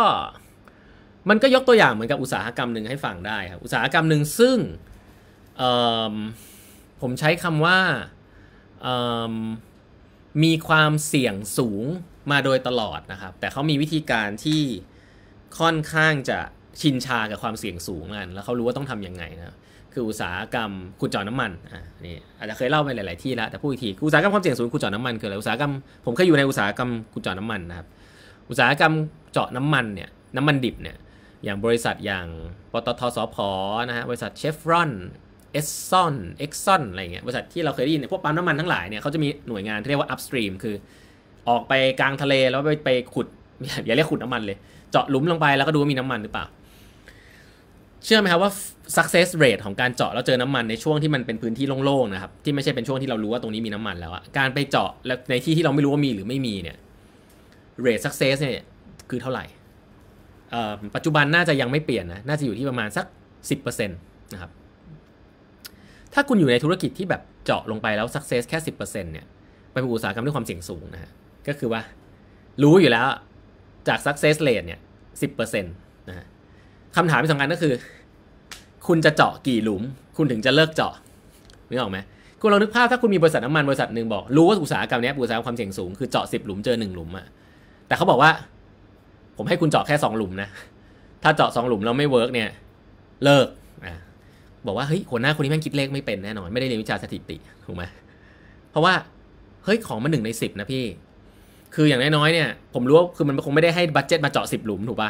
มันก็ยกตัวอย่างเหมือนกับอุตสาหกรรมหนึ่งให้ฟังได้ครับอุตสาหกรรมหนึ่งซึ่งผมใช้คำว่ามีความเสี่ยงสูงมาโดยตลอดนะครับ แต่เขามีวิธีการที่ค่อนข้างจะชินชากับความเสี่ยงสูงกันแล้วเขารู้ว่าต้องทํำยังไงนะ คืออุตสาหกรรมขุดเจาะน้ำมันอ่านี่อาจจะเคยเล่าไปหลาย ๆ ที่แล้วแต่พูดอีกทีอุตสาหกรรมความเสี่ยงสูงขุดเจาะน้ำมันคืออะไรอุตสาหกรรมผมเคยอยู่ในอุตสาหกรรมขุดเจาะน้ำมันนะครับอุตสาหกรรมเจาะน้ำมันเนี่ยน้ำมันดิบเนี่ยอย่างบริษัทอย่างปตท.สผ.นะฮะบริษัท Chevron Exxon Exxon อะไรเงี้ยบริษัทที่เราเคยได้ยินพวกปั๊มน้ำมันทั้งหลายเนี่ยเขาจะมีหน่วยงานที่เรียกว่า upstream คือออกไปกลางทะเลแล้วไปไปขุดอย่าเรียกขุดน้ำมันเลย เจาะหลุมลงไปแล้วก็ดูว่ามีน้ำมันหรือเปล่า เชื่อไหมครับว่า success rate ของการเจาะแล้วเจอน้ำมันในช่วงที่มันเป็นพื้นที่โล่งๆนะครับที่ไม่ใช่เป็นช่วงที่เรารู้ว่าตรงนี้มีน้ำมันแล้วอะการไปเจาะแล้วในที่ที่เราไม่รู้ว่ามีหรือไม่มีเนี่ย rate success เนี่ยคือเท่าไหร่ปัจจุบันน่าจะยังไม่เปลี่ยนนะน่าจะอยู่ที่ประมาณสัก 10%นะครับถ้าคุณอยู่ในธุรกิจที่แบบเจาะลงไปแล้ว success แค่ 10%เนี่ยเป็นอุตสาหกรรมด้วยความเสี่ยงสูงนะฮะก็คือว่ารู้อยู่แล้วจาก success rate เนี่ย10%นะฮะคำถามที่สำคัญก็คือ คุณจะเจาะกี่หลุม คุณถึงจะเลิกเจาะนึกออกไหมคุณลองนึกภาพถ้าคุณมีบริษัทน้ำมันบริษัทหนึ่งบอกรู้ว่าอุตสาหกรรมนี้อุตสาหกรรมความเสี่ยงสูงคือเจาะสิบหลุมเจอหนึ่งหลุมอะแต่เขาบอกว่า ผมให้คุณเจาะแค่สองหลุมนะถ้าเจาะสองหลุมแล้วไม่ work เนี่ย เลิกอะบอกว่าเฮ้ยหัวหน้าคนนี้แม่งคิดเลขไม่เป็นแน่นอนไม่ได้เรียนวิชาสถิติถูกไหมเพราะว่าเฮ้ยของมันหนึ่งในสิบนะพี่ คืออย่างน้อยๆเนี่ย ผมรู้ว่าคือมันคงไม่ได้ให้ budget มาเจาะสิบหลุมถูกปะ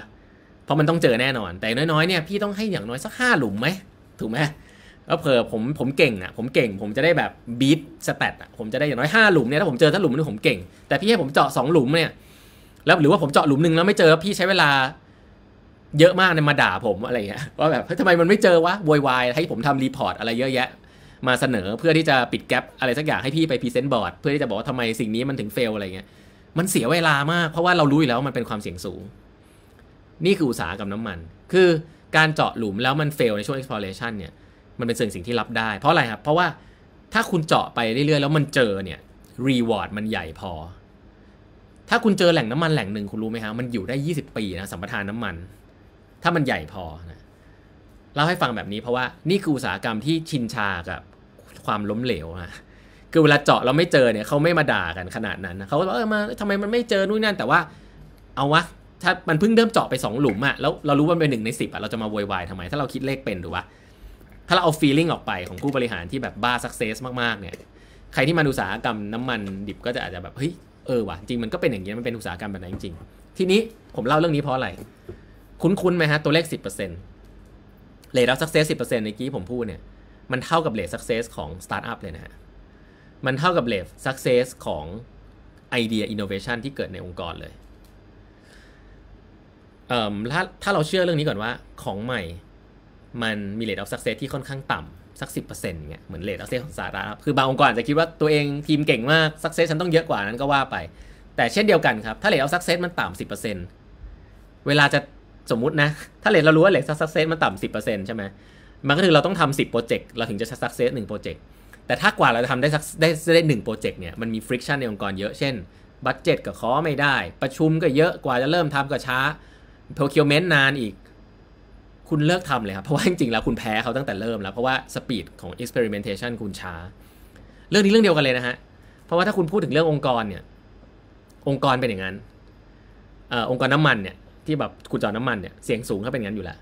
เพราะมันต้องเจอแน่นอน แต่น้อยๆเนี่ยพี่ต้องให้อย่างน้อยสักห้าหลุมไหมถูกไหมแล้วเผื่อผมผมเก่งอะผมเก่งผมจะได้แบบ beat stat อะผมจะได้อย่างน้อยห้าหลุมเนี่ยถ้าผมเจอถ้าหลุมนึงผมเก่ง แต่พี่ให้ผมเจาะสองหลุมเนี่ยแล้วหรือว่าผมเจาะหลุมหนึ่งแล้วไม่เจอพี่ใช้เวลาเยอะมากเนี่ยมาด่าผมอะไรเงี้ยว่าแบบทำไมมันไม่เจอวะวอยวายให้ผมทำ report อะไรเยอะแยะ มาเสนอเพื่อที่จะปิด gap อะไรสักอย่างให้พี่ไป present board เพื่อที่จะบอกว่าทำไมสิ่งนี้มันถึง fail อะไรเงี้ยมันเสียเวลามากเพราะว่าเรารู้อยู่แล้วมันเป็นความเสี่ยงสูง นี่คืออุตสาหกรรมน้ำมัน คือการเจาะหลุมแล้วมัน fail ในช่วง exploration เนี่ยมันเป็นสิ่งสิ่งที่รับได้ เพราะอะไรครับ เพราะว่าถ้าคุณเจาะไปเรื่อยๆ แล้วมันเจอเนี่ย reward มันใหญ่พอ ถ้าคุณเจอแหล่งน้ำมันแหล่งหนึ่งคุณรู้ไหมครับมันอยู่ได้ 20 ปีนะสัมปทานน้ำมัน ถ้ามันใหญ่พอนะเล่าให้ฟังแบบนี้เพราะว่านี่คืออุตสาหกรรมที่ชินชากับความล้มเหลวนะคือเวลาเจาะเราไม่เจอเนี่ยเขาไม่มาด่ากันขนาดนั้นเขาก็บอกเออมาทำไมมันไม่เจอนู่นนั่นแต่ว่าเอาวะ ถ้ามันเพิ่งเริ่มเจาะไป2หลุมอะแล้วเรารู้ว่าเป็นหนึ่งในสิบอะเราจะมาโวยวายทำไม ถ้าเราคิดเลขเป็นหรือว่าถ้าเราเอาฟีลลิ่งออกไปของผู้บริหารที่แบบบ้าสักเซสมากๆเนี่ยใครที่มาอุตสาหกรรมน้ำมันดิบก็จะอาจจะแบบเฮ้ยเออว่ะจริงมันก็เป็นอย่างนี้มันเป็นอุตสาหกรรมแบบนั้นจริงๆทีนี้ผมเล่าเรื่องนี้เพราะอะไร คุ้นๆไหมฮะตัวเลข 10% rate of success สิบเปอร์เซ็นต์เมื่อกี้ผมพูดเนี่ยมันเท่ากับ rate success ของสตาร์ทอัพเลยนะฮะมันเท่ากับ rate success ของไอเดียอินโนเวชันที่เกิดในองค์กรเลย เอ่อถ้าถ้าเราเชื่อเรื่องนี้ก่อนว่าของใหม่มันมี rate of success ที่ค่อนข้างต่ำสักสิบเปอร์เซ็นต์เงี้ยเหมือน rate of success ของสตาร์ทอัพคือบางองค์กรอาจจะคิดว่าตัวเองทีมเก่งมาก success ฉันต้องเยอะกว่านั้นก็ว่าไป แต่เช่นเดียวกันครับ ถ้า rate of success มันต่ำสิบเปอร์เซ็นต์เวลาจะสมมุตินะ ถ้า rate เรารู้ว่า rate success มันต่ำสิบเปอร์เซ็นต์ใช่ไหมมันก็คือเราต้องทำสิบโปรเจกต์เราถึงจะ success หนึ่งโปรเจกต์แต่ถ้ากว่าเราจะทำได้สักได้ได้หนึ่งโปรเจกต์เนี่ยมันมี friction ในองค์กรเยอะเช่น budget ก็ขอไม่ได้ ประชุมก็เยอะกว่าจะเริ่มทำก็ช้า procurement นานอีก คุณเลิกทำเลยครับ เพราะว่าจริงๆแล้วคุณแพ้เขาตั้งแต่เริ่มแล้ว เพราะว่า speed ของ experimentation คุณช้า เรื่องนี้เรื่องเดียวกันเลยนะฮะ เพราะว่าถ้าคุณพูดถึงเรื่ององค์กรเนี่ย องค์กรเป็นอย่างนั้นองค์กรน้ำมันเนี่ยที่แบบคุณเจาะน้ำมันเนี่ยเสี่ยงสูงเขาเป็นอย่างนั้นอยู่แล้ว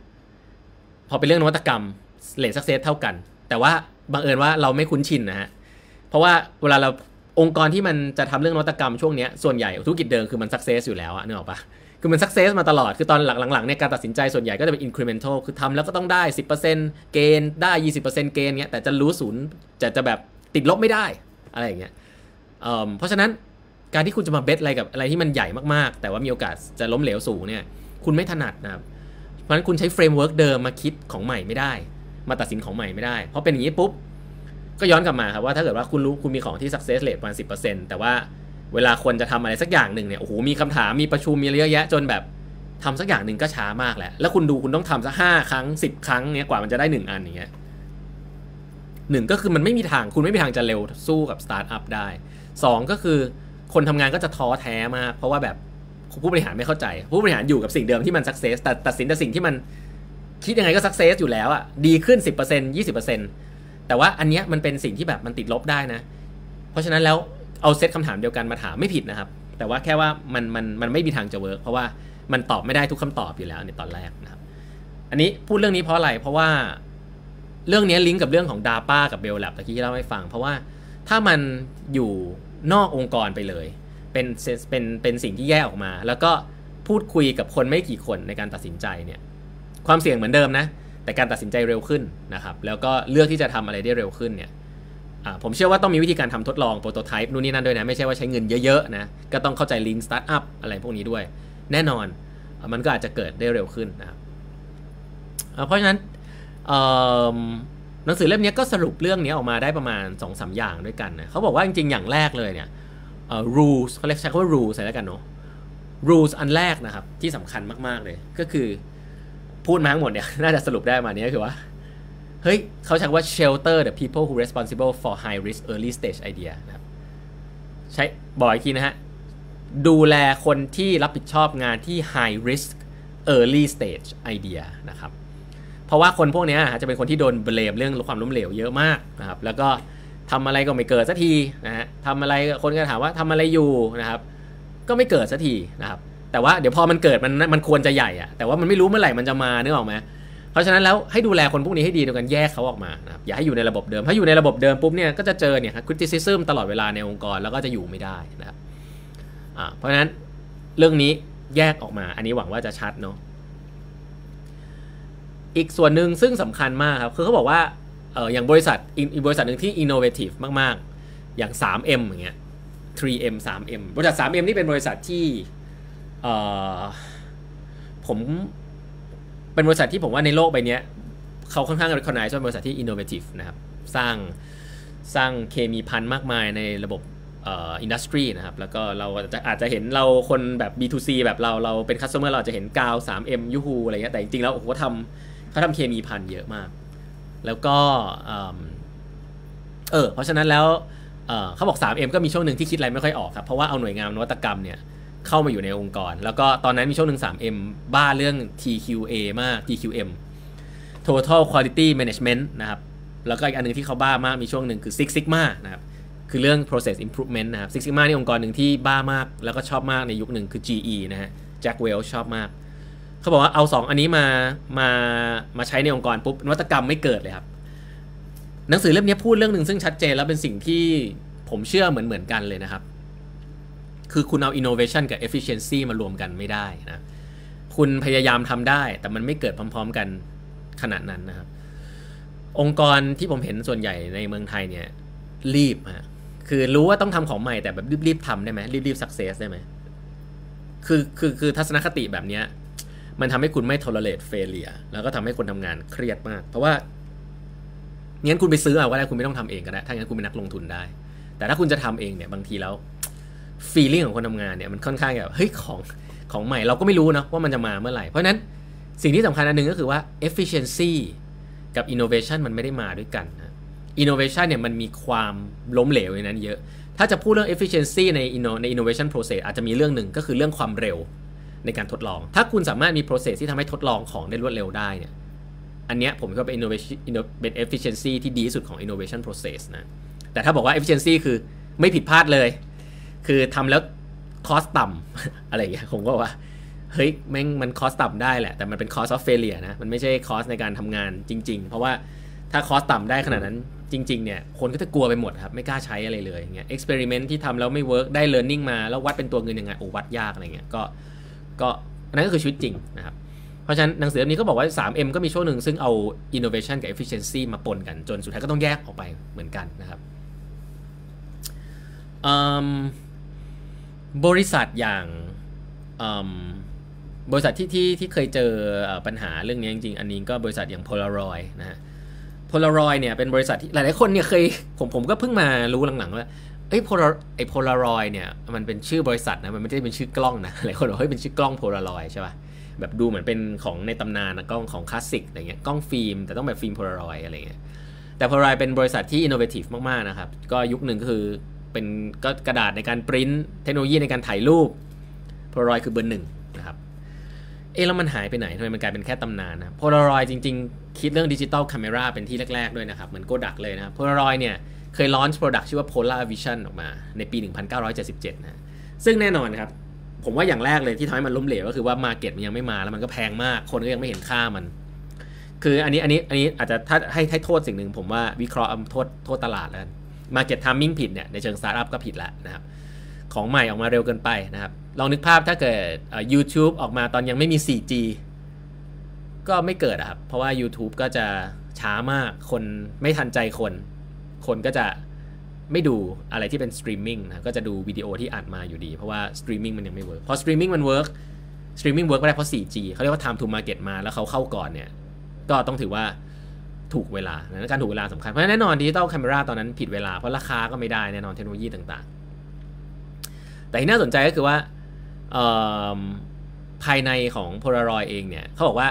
พอเป็นเรื่องนวัตกรรม rate success เท่ากัน แต่ว่าบังเอิญว่าเราไม่คุ้นชินนะฮะ เพราะว่าเวลาเราองค์กรที่มันจะทำเรื่องนวัตกรรมช่วงนี้ส่วนใหญ่ธุรกิจเดิมคือมัน success อยู่แล้วอะนึกออกปะ คือมัน success มาตลอด คือตอนหลังๆเนี่ยการตัดสินใจส่วนใหญ่ก็จะเป็น incremental คือทำแล้วก็ต้องได้ 10% gain ได้ 20% gain เงี้ยแต่จะรู้ศูนย์จะจะแบบติดลบไม่ได้อะไรอย่างเงี้ยเเพราะฉะนั้นการที่คุณจะมา bet อะไรกับอะไรที่มันใหญ่มากๆ แต่ว่ามีโอกาสจะล้มเหลวสูงเนี่ยคุณไม่ถนัดนะครับเพราะฉะนั้นคุณใช้ framework เดิมมาคิดของใหม่ไม่ได้ มาตัดสินของใหม่ไม่ได้ เพราะเป็นอย่างนี้ปุ๊บก็ย้อนกลับมาครับว่าถ้าเกิดว่าคุณรู้คุณมีของที่ success rate ประมาณ10%แต่ว่า เวลาคนจะทำอะไรสักอย่างหนึ่งเนี่ยโอ้โหมีคำถามมีประชุมมีเยอะแยะจนแบบทำสักอย่างหนึ่งก็ช้ามากแหละแล้วคุณดูคุณต้องทำสักห้าครั้งสิบครั้งเนี่ยกว่ามันจะได้หนึ่งอันอย่างเงี้ยหนึ่งก็คือมันไม่มีทางคุณไม่มีทางจะเร็วสู้กับสตาร์ทอัพได้สองก็คือคนทำงานก็จะท้อแท้มาก เพราะว่าแบบผู้บริหารไม่เข้าใจ ผู้บริหารอยู่กับสิ่งเดิมที่มัน success แต่ตัดสินแต่สิ่งที่มันคิดยังไงก็ success อยู่แล้วอะดีขึ้น 10% 20%แต่ว่าอันเนี้ยมันเป็นสิ่งที่แบบมันติดลบได้นะ เพราะฉะนั้นแล้ว เอาเซตคำถามเดียวกันมาถามไม่ผิดนะครับ แต่ว่าแค่ว่ามันมันมันไม่มีทางจะเวิร์กเพราะว่ามันตอบไม่ได้ทุกคำตอบอยู่แล้วในตอนแรกนะครับ อันนี้พูดเรื่องนี้เพราะอะไร เพราะว่าเรื่องนี้ลิงก์กับเรื่องของ DAPA กับ Bell Lab ตะกี้ที่เล่าให้ฟัง เพราะว่าถ้ามันอยู่นอกองค์กรไปเลย เป็นเป็นเป็นสิ่งที่แยกออกมา แล้วก็พูดคุยกับคนไม่กี่คนในการตัดสินใจเนี่ยความเสี่ยงเหมือนเดิมนะ แต่การตัดสินใจเร็วขึ้นนะครับ แล้วก็เลือกที่จะทำอะไรได้เร็วขึ้นเนี่ย ผมเชื่อว่าต้องมีวิธีการทำทดลอง prototype นู่นนี่นั่นด้วยนะ ไม่ใช่ว่าใช้เงินเยอะๆนะ ก็ต้องเข้าใจ lean startup อะไรพวกนี้ด้วย แน่นอนมันก็อาจจะเกิดได้เร็วขึ้นนะครับเพราะฉะนั้นหนังสือเล่มนี้ก็สรุปเรื่องนี้ออกมาได้ประมาณ2อสอย่างด้วยกันนะเขาบอกว่าจริงๆ อย่างแรกเลยเนี่ย rules เขาเรียกใช้คำว่า rules ใส่แล้วกันเนาะ rules อันแรกนะครับที่สำคัญมากๆเลยก็คือพูดมาทั้งหมดเนี่ยน่าจะสรุปได้มานี้ก็คือว่า เฮ้ยเขาใช้ว่า shelter the people who responsible for high risk early stage idea นะครับใช้บอกอีกทีนะฮะ ดูแลคนที่รับผิดชอบงานที่ high risk early stage idea นะครับ เพราะว่าคนพวกนี้จะเป็นคนที่โดนเบลมเรื่องความล้มเหลวเยอะมากนะครับ แล้วก็ทำอะไรก็ไม่เกิดสักทีนะฮะทำอะไรคนก็ถามว่าทำอะไรอยู่นะครับ ก็ไม่เกิดสักทีนะครับ แต่ว่าเดี๋ยวพอมันเกิดมันมันควรจะใหญ่อะแต่ว่ามันไม่รู้เมื่อไหร่มันจะมานึกออกไหม เพราะฉะนั้นแล้วให้ดูแลคนพวกนี้ให้ดีโดยการแยกเขาออกมานะครับอย่าให้อยู่ในระบบเดิมถ้าอยู่ในระบบเดิมปุ๊บเนี่ยก็จะเจอเนี่ยคริติซิซึมตลอดเวลาในองค์กรแล้วก็จะอยู่ไม่ได้นะครับอ่าเพราะฉะนั้นเรื่องนี้แยกออกมา อันนี้หวังว่าจะชัดเนาะอีกส่วนหนึ่งซึ่งสำคัญมากครับ คือเขาบอกว่าเอออย่างบริษัทอีกบริษัทหนึ่งที่ innovative มาก ๆ อย่าง 3M อย่างเงี้ย 3M 3M บริษัท 3M นี่เป็นบริษัทที่เออผม เป็นบริษัทที่ผมว่าในโลกใบนี้เขาค่อนข้าง recognize ว่าเป็นบริษัทที่ innovative นะครับ สร้างสร้างเคมีพันมากมายในระบบ industry นะครับ แล้วก็เราจะอาจจะเห็นเราคนแบบ B2C แบบเราเราเป็น customer เราจะเห็นกาว 3M ยูฮูอะไรเงี้ยแต่จริงๆแล้วโอ้โหเขาทำเขาทำเคมีพันเยอะมาก แล้วก็เออเพราะฉะนั้นแล้วเขาบอก 3M ก็มีช่วงหนึ่งที่คิดอะไรไม่ค่อยออกครับ เพราะว่าเอาหน่วยงานนวัตกรรมเนี่ย เข้ามาอยู่ในองค์กร แล้วก็ตอนนั้นมีช่วงหนึ่ง 3M บ้าเรื่อง TQA มาก TQM Total Quality Management นะครับ แล้วก็อีกอันนึงที่เขาบ้ามากมีช่วงหนึ่งคือ Six Sigma นะครับ คือเรื่อง process improvement นะครับ Six Sigma นี่องค์กรหนึ่งที่บ้ามาก แล้วก็ชอบมากในยุคหนึ่งคือ GE นะฮะ Jack Welch ชอบมาก เขาบอกว่าเอา 2 อันนี้มา มา มาใช้ในองค์กรปุ๊บนวัตกรรมไม่เกิดเลยครับ หนังสือเล่มนี้พูดเรื่องหนึ่งซึ่งชัดเจนแล้วเป็นสิ่งที่ผมเชื่อเหมือนเหมือนกันเลยนะครับ คือคุณเอา innovation กับ efficiency มารวมกันไม่ได้นะ คุณพยายามทำได้ แต่มันไม่เกิดพร้อม ๆ กันขนาดนั้นนะครับ องค์กรที่ผมเห็นส่วนใหญ่ในเมืองไทยเนี่ย รีบฮะคือรู้ว่าต้องทำของใหม่แต่แบบรีบๆทำได้ไหมรีบๆ success ได้ไหมคือคือคือทัศนคติแบบนี้มันทำให้คุณไม่ tolerate failure แล้วก็ทำให้คนทำงานเครียดมาก เพราะว่างั้นคุณไปซื้อเอาก็ได้คุณไม่ต้องทำเองก็ได้ถ้างั้นคุณเป็นนักลงทุนได้ แต่ถ้าคุณจะทำเองเนี่ยบางทีแล้ว feeling ของคนทำงานเนี่ยมันค่อนข้างแบบเฮ้ยของของใหม่เราก็ไม่รู้นะว่ามันจะมาเมื่อไหร่ เพราะนั้นสิ่งที่สำคัญอันหนึ่งก็คือว่า efficiency กับ innovation มันไม่ได้มาด้วยกันนะ innovation เนี่ยมันมีความล้มเหลวในนั้นเยอะ ถ้าจะพูดเรื่อง efficiency ในใน innovation process อาจจะมีเรื่องหนึ่งก็คือเรื่องความเร็วในการทดลอง ถ้าคุณสามารถมี process ที่ทำให้ทดลองของได้รวดเร็วได้เนี่ย อันเนี้ยผมคิดว่าเป็น innovation เป็น efficiency ที่ดีที่สุดของ innovation process นะ แต่ถ้าบอกว่า efficiency คือไม่ผิดพลาดเลย คือทำแล้ว cost ต่ำอะไรอย่างเงี้ยผมก็ว่าเฮ้ยแม่งมัน cost ต่ำได้แหละ แต่มันเป็น cost of failure นะ มันไม่ใช่ cost ในการทำงานจริง ๆ เพราะว่าถ้า cost ต่ำได้ขนาดนั้นจริง ๆ เนี่ย คนก็จะกลัวไปหมดครับ ไม่กล้าใช้อะไรเลยอย่างเงี้ย experiment ที่ทำแล้วไม่ work ได้ learning มา แล้ววัดเป็นตัวเงินยังไงโอ้วัดยากอะไรเงี้ยก็ก็อันนั้นก็คือชีวิตจริงนะครับเพราะฉะนั้นหนังสือเล่มนี้ก็บอกว่า 3M ก็มีช่วงหนึ่งซึ่งเอา innovation กับ efficiency มาปนกัน จนสุดท้ายก็ต้องแยกออกไปเหมือนกันนะครับ บริษัทอย่างบริษัทที่ที่ที่เคยเจอปัญหาเรื่องนี้จริงๆ อันนี้ก็บริษัทอย่าง Polaroid นะฮะ Polaroid เนี่ยเป็นบริษัทที่หลายๆคนเนี่ยเคยผมผมก็เพิ่งมารู้หลังๆว่าไอ้โพลไอโพลารอยเนี่ยมันเป็นชื่อบริษัทนะมันไม่ได้เป็นชื่อกล้องนะหลายคนบอกเฮ้ยเป็นชื่อกล้องโพลารอยใช่ป่ะแบบดูเหมือนเป็นของในตำนานนะกล้องของคลาสสิกอะไรเงี้ยกล้องฟิล์มแต่ต้องแบบฟิล์มโพลารอยอะไรเงี้ยแต่โพลารอยเป็นบริษัทที่ innovative มากๆนะครับก็ยุคหนึ่งก็คือ เป็นก็กระดาษในการปริ้นเทคโนโลยีในการถ่ายรูปโพลารอยคือเบอร์หนึ่งนะครับเอ๊แล้วมันหายไปไหนทำไมมันกลายเป็นแค่ตำนานนะโพลารอยจริง ๆ คิดเรื่อง digital camera เป็นที่แรก ๆ ด้วยนะครับ เหมือนโกดักเลยนะโพลารอยเนี่ยเคย launch product ชื่อว่า Polavision ออกมาในปี 1977 นะซึ่งแน่นอนครับ ผมว่าอย่างแรกเลยที่ทำให้มันล้มเหลวก็คือว่า market มันยังไม่มาแล้วมันก็แพงมาก คนก็ยังไม่เห็นค่ามัน คืออันนี้อันนี้อันนี้อาจจะถ้าให้ให้โทษสิ่งหนึ่งผมว่าวิเคราะห์โทษโทษตลาดแล้ว market timing ผิดเนี่ยในเชิงสตาร์ทอัพก็ผิดแล้วนะครับของใหม่ออกมาเร็วเกินไปนะครับ ลองนึกภาพถ้าเกิด YouTube ออกมาตอนยังไม่มี 4G ก็ไม่เกิดครับ เพราะว่า YouTube ก็จะช้ามากคนไม่ทันใจคน คนก็จะไม่ดูอะไรที่เป็นสตรีมมิ่งนะก็จะดูวิดีโอที่อัดมาอยู่ดี เพราะว่าสตรีมมิ่งมันยังไม่ work พอสตรีมมิ่งมัน work สตรีมมิ่ง work ไม่ได้เพราะ 4G เขาเรียกว่า time to market มาแล้วเขาเข้าก่อนเนี่ย ก็ต้องถือว่า ถูกเวลานะการถูกเวลาสำคัญ เพราะแน่นอน digital camera ตอนนั้นผิดเวลา เพราะราคาก็ไม่ได้แน่นอนเทคโนโลยีต่างๆ แต่ที่น่าสนใจก็คือว่าภายในของ Polaroid เองเนี่ยเขาบอกว่า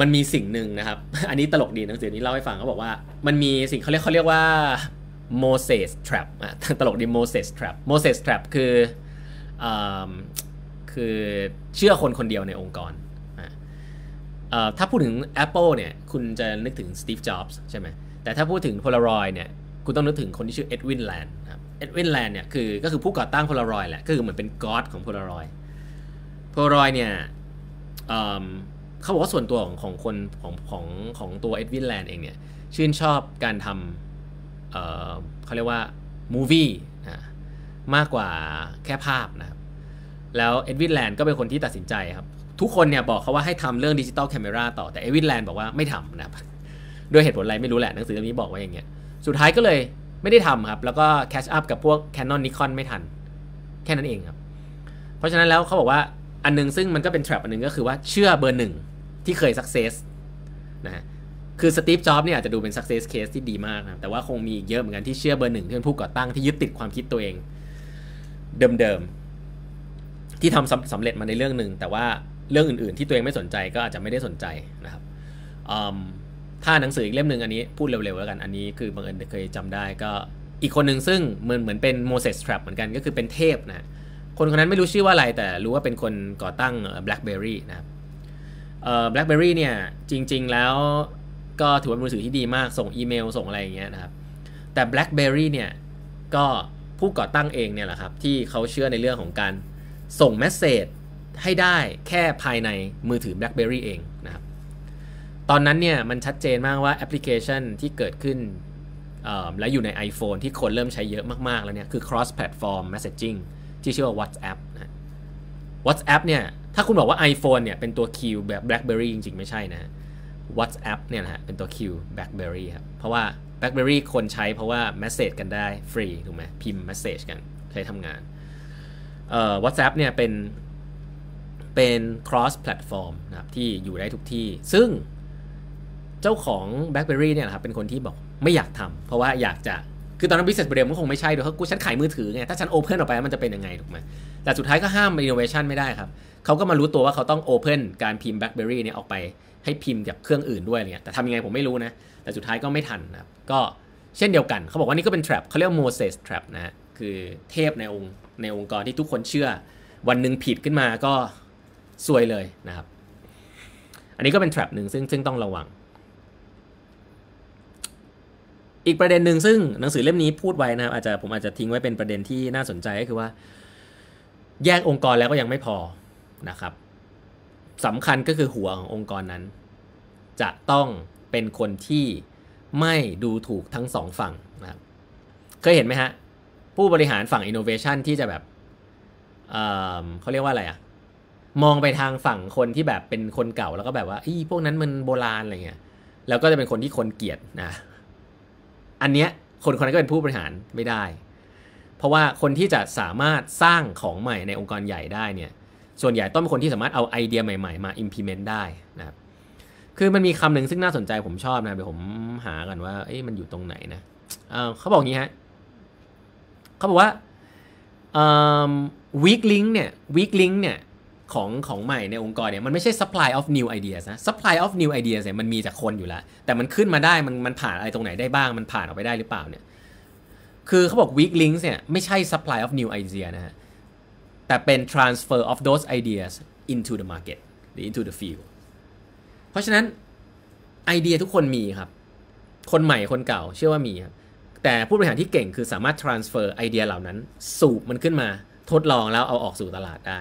มันมีสิ่งหนึ่งนะครับ อันนี้ตลกดีหนังสือนี้เล่าให้ฟังเขาบอกว่ามันมีสิ่งเขาเรียกเขาเรียกว่า Moses trap อะตลกดี Moses trap Moses trap คืออคือเชื่อคนคนเดียวในองค์กร ถ้าพูดถึง Apple เนี่ย คุณจะนึกถึง Steve Jobs ใช่ไหม แต่ถ้าพูดถึง Polaroid เนี่ย คุณต้องนึกถึงคนที่ชื่อ Edwin Land ครับ Edwin Land เนี่ย คือ ก็คือผู้ก่อตั้ง Polaroid แหละ ก็คือเหมือนเป็น God ของ Polaroid Polaroid เนี่ยเขาบอกว่าส่วนตัวของของคนของของของตัว Edwin Land เองเนี่ย ชื่นชอบการทำเขาเรียกว่า movie นะมากกว่าแค่ภาพนะครับ แล้ว Edwin Land ก็เป็นคนที่ตัดสินใจครับ ทุกคนเนี่ยบอกเขาว่าให้ทำเรื่อง digital camera ต่อแต่ Edwin Land บอกว่าไม่ทำนะครับด้วยเหตุผลอะไรไม่รู้แหละหนังสือเล่มนี้บอกไว้อย่างเงี้ยสุดท้ายก็เลยไม่ได้ทำครับ แล้วก็แคชอัพกับพวก Canon Nikon ไม่ทัน แค่นั้นเองครับ เพราะฉะนั้นแล้วเขาบอกว่าอันนึงซึ่งมันก็เป็น trap อันนึงก็คือว่าเชื่อเบอร์หนึ่งที่เคย success นะฮะคือสตีฟจ็อบเนี่ยอาจจะดูเป็น success case ที่ดีมากนะแต่ว่าคงมีอีกเยอะเหมือนกันที่เชื่อเบอร์หนึ่งที่เป็นผู้ก่อตั้งที่ยึดติดความคิดตัวเอง เดิมๆที่ทำสำเร็จมาในเรื่องหนึ่งแต่ว่า เรื่องอื่นๆ ที่ตัวเองไม่สนใจก็อาจจะไม่ได้สนใจนะครับถ้าหนังสืออีกเล่มหนึ่งอันนี้พูดเร็วๆแล้วกันอันนี้คือบังเอิญเคยจำได้ก็อีกคนหนึ่งซึ่งเหมือนเหมือนเป็นโมเสสทรัพเหมือนกันก็คือเป็นเทพนะคนคนนั้นไม่รู้ชื่อว่าอะไรแต่รู้ว่าเป็นคนก่อตั้ง BlackBerry นะครับเอ่อ BlackBerry เนี่ยจริงๆแล้วก็ถือว่าเป็นมือถือที่ดีมากส่งอีเมลส่งอะไรอย่างเงี้ยนะครับ แต่ BlackBerry เนี่ยก็ผู้ก่อตั้งเองเนี่ยแหละครับที่เขาเชื่อในเรื่องของการส่งเมสเซจ ให้ได้แค่ภายในมือถือ BlackBerry เองนะครับ ตอนนั้นเนี่ยมันชัดเจนมากว่าแอปพลิเคชันที่เกิดขึ้นและอยู่ใน iPhone ที่คนเริ่มใช้เยอะมากๆแล้วเนี่ยคือ cross platform messaging ที่ชื่อว่า WhatsApp นะ WhatsApp เนี่ยถ้าคุณบอกว่า iPhone เนี่ยเป็นตัว Q แบบ BlackBerry จริงๆ ไม่ใช่นะ WhatsApp เนี่ยนะฮะเป็นตัว Q BlackBerry ครับเพราะว่า BlackBerry คนใช้เพราะว่า message กันได้ฟรีถูกไหมพิมพ์ message กันใช้ทำงาน WhatsApp เนี่ยเป็น เป็น cross platform นะครับที่อยู่ได้ทุกที่ ซึ่งเจ้าของ BlackBerry เนี่ยครับเป็นคนที่บอกไม่อยากทำเพราะว่าอยากจะคือตอนนั้น business model มันคงไม่ใช่ด้วยเพราะกูฉันขายมือถือไง ถ้าฉัน open ออกไปมันจะเป็นยังไงถูกไหมแต่สุดท้ายก็ห้าม innovation ไม่ได้ครับเขาก็มารู้ตัวว่าเขาต้อง open การพิมพ์ BlackBerry เนี่ยออกไปให้พิมพ์กับเครื่องอื่นด้วยเนี่ยแต่ทำยังไงผมไม่รู้นะ แต่สุดท้ายก็ไม่ทันนะครับก็เช่นเดียวกัน เขาบอกว่านี่ก็เป็น trap เขาเรียกว่า Moses trap นะฮะคือเทพในองค์ในองค์กรที่ทุกคนเชื่อ วันหนึ่งผิดขึ้นมาก็ ซวยเลยนะครับ อันนี้ก็เป็น trap หนึ่งซึ่งซึ่งต้องระวัง อีกประเด็นหนึ่งซึ่งหนังสือเล่มนี้พูดไว้นะครับ อาจจะผมอาจจะทิ้งไว้เป็นประเด็นที่น่าสนใจก็คือว่า แยกองค์กรแล้วก็ยังไม่พอนะครับสำคัญก็คือหัวขององค์กรนั้น จะต้องเป็นคนที่ไม่ดูถูกทั้งสองฝั่งนะครับเคยเห็นไหมฮะ ผู้บริหารฝั่ง innovation ที่จะแบบเเขาเรียกว่าอะไรอะ มองไปทางฝั่งคนที่แบบเป็นคนเก่าแล้วก็แบบว่าอีพวกนั้นมันโบราณอะไรเงี้ยแล้วก็จะเป็นคนที่คนเกลียดนะอันเนี้ยคนคนนั้นก็เป็นผู้บริหารไม่ได้ เพราะว่าคนที่จะสามารถสร้างของใหม่ในองค์กรใหญ่ได้เนี่ยส่วนใหญ่ต้องเป็นคนที่สามารถเอาไอเดียใหม่ๆ มา implement ได้นะครับคือมันมีคำหนึ่งซึ่งน่าสนใจผมชอบนะเดี๋ยวผมหากันว่าเอ๊ะมันอยู่ตรงไหนนะเขาบอกงี้ฮะเขาบอกว่า weak link เนี่ย weak link เนี่ย ของของใหม่ในองค์กรเนี่ยมันไม่ใช่ supply of new ideas นะ supply of new ideas เนี่ยมันมีจากคนอยู่แล้ว แต่มันขึ้นมาได้มันมันผ่านอะไรตรงไหนได้บ้าง มันผ่านออกไปได้หรือเปล่าเนี่ยคือเขาบอก weak links เนี่ยไม่ใช่ supply of new idea นะฮะแต่เป็น transfer of those ideas into the market หรือ into the field เพราะฉะนั้นไอเดียทุกคนมีครับ คนใหม่คนเก่าเชื่อว่ามีครับแต่ผู้บริหารที่เก่งคือสามารถ transfer ไอเดียเหล่านั้น สูบมันขึ้นมาทดลองแล้วเอาออกสู่ตลาดได้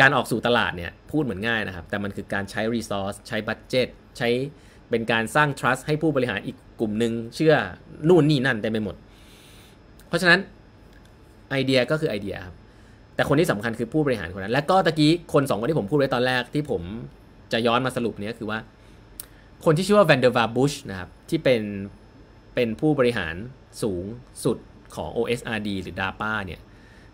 การออกสู่ตลาดเนี่ยพูดเหมือนง่ายนะครับ แต่มันคือการใช้ resource ใช้ budget ใช้เป็นการสร้าง trust ให้ผู้บริหารอีกกลุ่มหนึ่งเชื่อนู่นนี่นั่นเต็มไปหมด เพราะฉะนั้นไอเดียก็คือไอเดียครับ แต่คนที่สำคัญคือผู้บริหารคนนั้น และก็ตะกี้คนสองคนที่ผมพูดไว้ตอนแรกที่ผมจะย้อนมาสรุปเนี้ยคือว่า คนที่ชื่อว่า Vannevar Bush นะครับ ที่เป็นเป็นผู้บริหารสูงสุดของ OSRD หรือ DARPA เนี่ย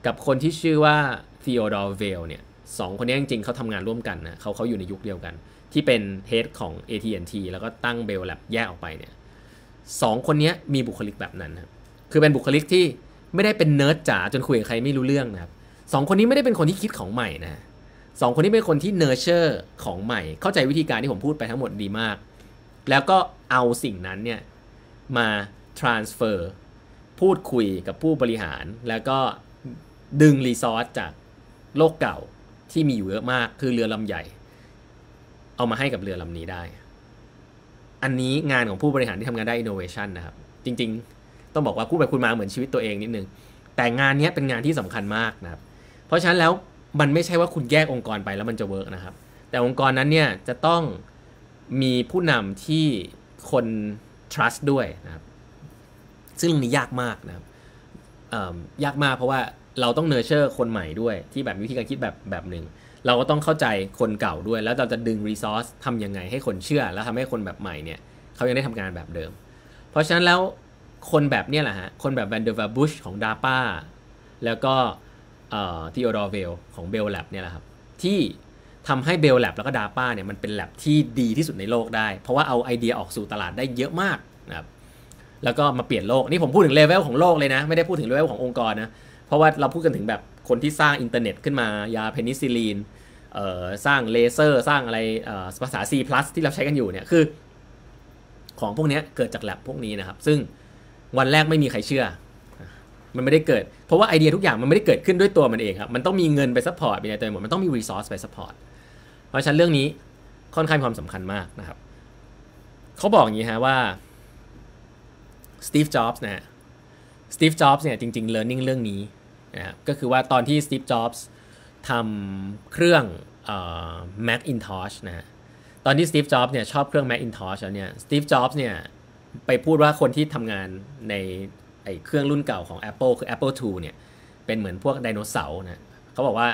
กับคนที่ชื่อว่า Theodore Vail เนี่ย สองคนนี้จริงๆเขาทำงานร่วมกันนะเขาเขาอยู่ในยุคเดียวกัน ที่เป็น head ของ AT&T แล้วก็ตั้ง Bell Lab แยกออกไปเนี่ยสองคนนี้มีบุคลิกแบบนั้นครับคือเป็นบุคลิกที่ไม่ได้เป็นเนิร์ดจ๋าจนคุยกับใครไม่รู้เรื่องนะครับสองคนนี้ไม่ได้เป็นคนที่คิดของใหม่นะสองคนนี้เป็นคนที่ nurture ของใหม่ เข้าใจวิธีการที่ผมพูดไปทั้งหมดดีมาก แล้วก็เอาสิ่งนั้นเนี่ยมา transfer พูดคุยกับผู้บริหาร แล้วก็ดึง resource จากโลกเก่า ที่มีอยู่เยอะมากคือเรือลำใหญ่ เอามาให้กับเรือลำนี้ได้ อันนี้งานของผู้บริหารที่ทำงานด้าน innovation นะครับ จริง ๆ ต้องบอกว่าพูดไปพูดมาเหมือนชีวิตตัวเองนิดนึง แต่งานนี้เป็นงานที่สำคัญมากนะครับ เพราะฉะนั้นแล้วมันไม่ใช่ว่าคุณแยกองค์กรไปแล้วมันจะ work นะครับ แต่องค์กรนั้นเนี่ยจะต้องมีผู้นำที่คน trust ด้วยนะครับ ซึ่งนี้ยากมากนะครับยากมากเพราะว่า เราต้อง nurture คนใหม่ด้วยที่แบบวิธีการคิดแบบแบบหนึ่ง เราก็ต้องเข้าใจคนเก่าด้วย แล้วเราจะดึง resource ทำยังไงให้คนเชื่อ แล้วทำให้คนแบบใหม่เนี่ยเขายังได้ทำงานแบบเดิม เพราะฉะนั้นแล้วคนแบบเนี้ยแหละฮะ คนแบบ Vannevar Bush ของ DARPA แล้วก็ Theodore Vail ของ Bell Lab เนี่ยแหละครับ ที่ทำให้ Bell Lab แล้วก็ DARPA เนี่ยมันเป็นแลบที่ดีที่สุดในโลกได้ เพราะว่าเอาไอเดียออกสู่ตลาดได้เยอะมากนะครับแล้วก็มาเปลี่ยนโลก นี่ผมพูดถึงเลเวลของโลกเลยนะ ไม่ได้พูดถึงเลเวลขององค์กรนะ เพราะว่าเราพูดกันถึงแบบคนที่สร้างอินเทอร์เน็ตขึ้นมายาเพนิซิลีนสร้างเลเซอร์ สร้างอะไรภาษา C+ ที่เราใช้กันอยู่เนี่ยคือ ของพวกนี้เกิดจากแลบพวกนี้นะครับ ซึ่งวันแรกไม่มีใครเชื่อ มันไม่ได้เกิด เพราะว่าไอเดียทุกอย่างมันไม่ได้เกิดขึ้นด้วยตัวมันเองครับ มันต้องมีเงินไป support ไปในตัวหมดมันต้องมี resource ไป support เพราะฉะนั้นเรื่องนี้ค่อนข้างความสำคัญมากนะครับ เขาบอกอย่างนี้ฮะว่าSteve Jobs นะ Steve Jobs เนี่ยจริงๆ learning เรื่องนี้ นะก็คือว่าตอนที่ Steve Jobs ทำเครื่องเอ่อ Macintosh นะตอนที่ Steve Jobs เนี่ยชอบเครื่อง Macintosh แล้วเนี่ย Steve Jobs เนี่ยไปพูดว่าคนที่ทำงานในไอ้เครื่องรุ่นเก่าของ Apple คือ Apple II เนี่ยเป็นเหมือนพวกไดโนเสาร์นะเขาบอกว่า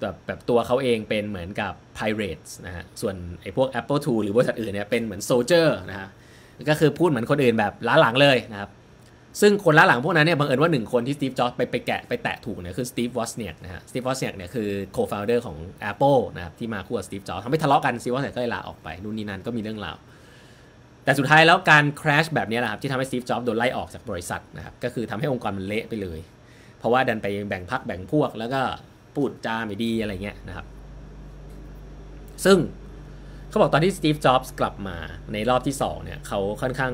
แบบแบบตัวเขาเองเป็นเหมือนกับ Pirates นะฮะ ส่วนไอ้พวก Apple II หรือบริษัทอื่นเนี่ยเป็นเหมือน Soldier นะฮะ ก็คือพูดเหมือนคนอื่นแบบล้าหลังเลยนะครับ ซึ่งคนล้าหลังพวกนั้นเนี่ยบังเอิญว่าหนึ่งคนที่ Steve Jobs ไปไปแกะไปแตะถูกเนี่ยคือ Steve Wozniak นะฮะ Steve Wozniak เนี่ยคือ co-founder ของ Apple นะครับที่มาคู่กับ Steve Jobs ทำให้ทะเลาะกัน Steve Wozniak ก็เลยลาออกไปนู่นนี่นั่นก็มีเรื่องราวแต่สุดท้ายแล้วการ clash แบบนี้แหละครับที่ทำให้ Steve Jobs โดนไล่ออกจากบริษัทนะครับก็คือทำให้องค์กรมันเละไปเลย เพราะว่าดันไปแบ่งพรรคแบ่งพวกแล้วก็พูดจาไม่ดีอะไรเงี้ยนะครับซึ่งเขาบอกตอนที่สตีฟ จ็อบส์กลับมาในรอบที่2เนี่ยเขาค่อนข้าง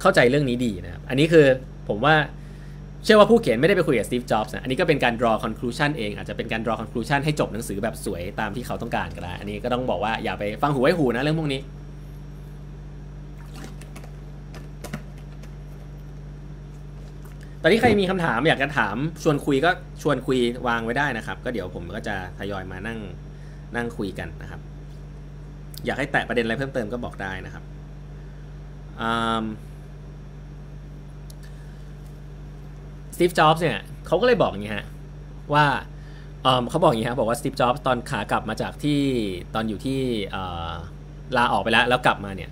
เข้าใจเรื่องนี้ดีนะครับ อันนี้คือผมว่าเชื่อว่าผู้เขียนไม่ได้ไปคุยกับสตีฟ จ็อบส์นะ อันนี้ก็เป็นการ draw conclusion เอง อาจจะเป็นการ draw conclusion ให้จบหนังสือแบบสวยตามที่เขาต้องการก็ได้ อันนี้ก็ต้องบอกว่าอย่าไปฟังหูไว้หูนะเรื่องพวกนี้ ตอนนี้ใครมีคำถามอยากจะถามชวนคุยก็ชวนคุยวางไว้ได้นะครับ ก็เดี๋ยวผมก็จะทยอยมานั่งนั่งคุยกันนะครับ อยากให้แตะประเด็นอะไรเพิ่มเติมก็บอกได้นะครับส ตีฟจ็อบส์เนี่ยเขาก็เลยบอกอย่างนี้ฮะว่าเขาบอกอย่างนี้ครับบอกว่าสตีฟจ็อบส์ตอนขากลับมาจากที่ตอนอยู่ที่ลาออกไปแล้วแล้วกลับมาเนี่ย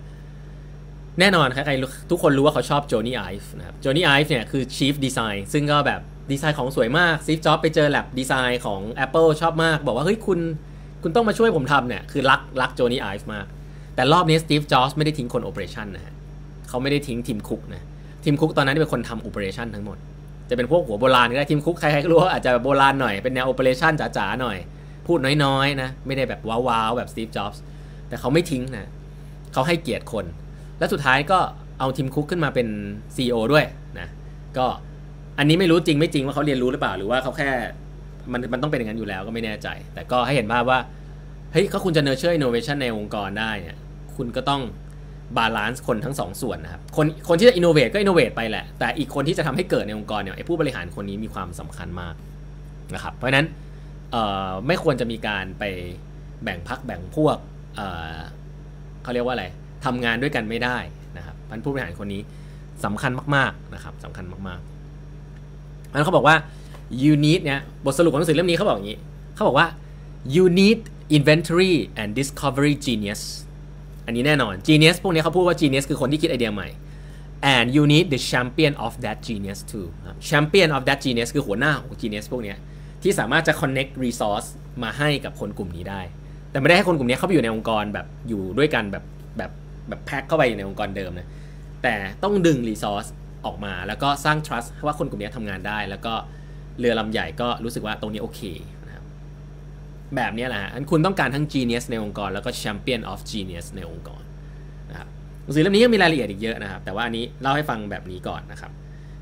แน่นอนใครๆทุกคนรู้ว่าเขาชอบ Jony Ive นะครับ Jony Ive เนี่ยคือ Chief Design ซึ่งก็แบบดีไซน์ของสวยมาก Steve Jobs ไปเจอแลบดีไซน์ของ Apple ชอบมาก บอกว่า เฮ้ย คุณคุณต้องมาช่วยผมทำเนี่ย คือรักรัก Jony Ive มาก แต่รอบนี้ Steve Jobs ไม่ได้ทิ้งคน operation นะฮะเขาไม่ได้ทิ้ง Tim Cook นะ Tim Cook ตอนนั้นเป็นคนทำ operation ทั้งหมด จะเป็นพวกหัวโบราณก็ได้ Tim Cook ใครๆก็รู้ว่าอาจจะโบราณหน่อยเป็นแนว operation จ๋าๆหน่อย พูดน้อยๆนะไม่ได้แบบว้าวๆแบบ Steve Jobsแต่เขาไม่ทิ้งนะเขาให้เกียรติคน และสุดท้ายก็เอา Tim Cook ขึ้นมาเป็น CEO ด้วยนะก็อันนี้ไม่รู้จริงไม่จริงว่าเขาเรียนรู้หรือเปล่าหรือว่าเขาแค่มันมันต้องเป็นอย่างนั้นอยู่แล้วก็ไม่แน่ใจ แต่ก็ให้เห็นภาพว่าเฮ้ยเขาคุณจะ nurture innovation ในองค์กรได้เนี่ยคุณก็ต้อง balance คนทั้งสองส่วนนะครับ คนคนที่จะ innovate ก็ innovate ไปแหละ แต่อีกคนที่จะทำให้เกิดในองค์กรเนี่ยไอ้ผู้บริหารคนนี้มีความสำคัญมากนะครับ เพราะฉะนั้นไม่ควรจะมีการไปแบ่งพักแบ่งพวกเเขาเรียกว่าอะไรทำงานด้วยกันไม่ได้นะครับพันผู้บริหารคนนี้สำคัญมากๆนะครับสำคัญมากๆแล้วเขาบอกว่า you need เนี่ยบทสรุปของหนังสือเล่มนี้เขาบอกอย่างนี้เขาบอกว่า you need inventory and discovery genius อันนี้แน่นอน genius พวกนี้เขาพูดว่า genius คือคนที่คิดไอเดียใหม่ and you need the champion of that genius too champion of that genius คือหัวหน้าของ genius พวกนี้ที่สามารถจะ connect resource มาให้กับคนกลุ่มนี้ได้ แต่ไม่ได้ให้คนกลุ่มนี้เข้าไปอยู่ในองค์กรแบบอยู่ด้วยกันแบบแบบแบบแพ็คเข้าไปในองค์กรเดิมนะ แต่ต้องดึงรีซอสออกมาแล้วก็สร้าง trust ว่าคนกลุ่มนี้ทำงานได้ แล้วก็เรือลำใหญ่ก็รู้สึกว่าตรงนี้โอเค แบบนี้แหละอันคุณต้องการทั้ง genius ในองค์กร แล้วก็ champion of genius ในองค์กรนะครับหนังสือเล่มนี้ก็มีรายละเอียดอีกเยอะนะครับ แต่ว่าอันนี้เล่าให้ฟังแบบนี้ก่อนนะครับ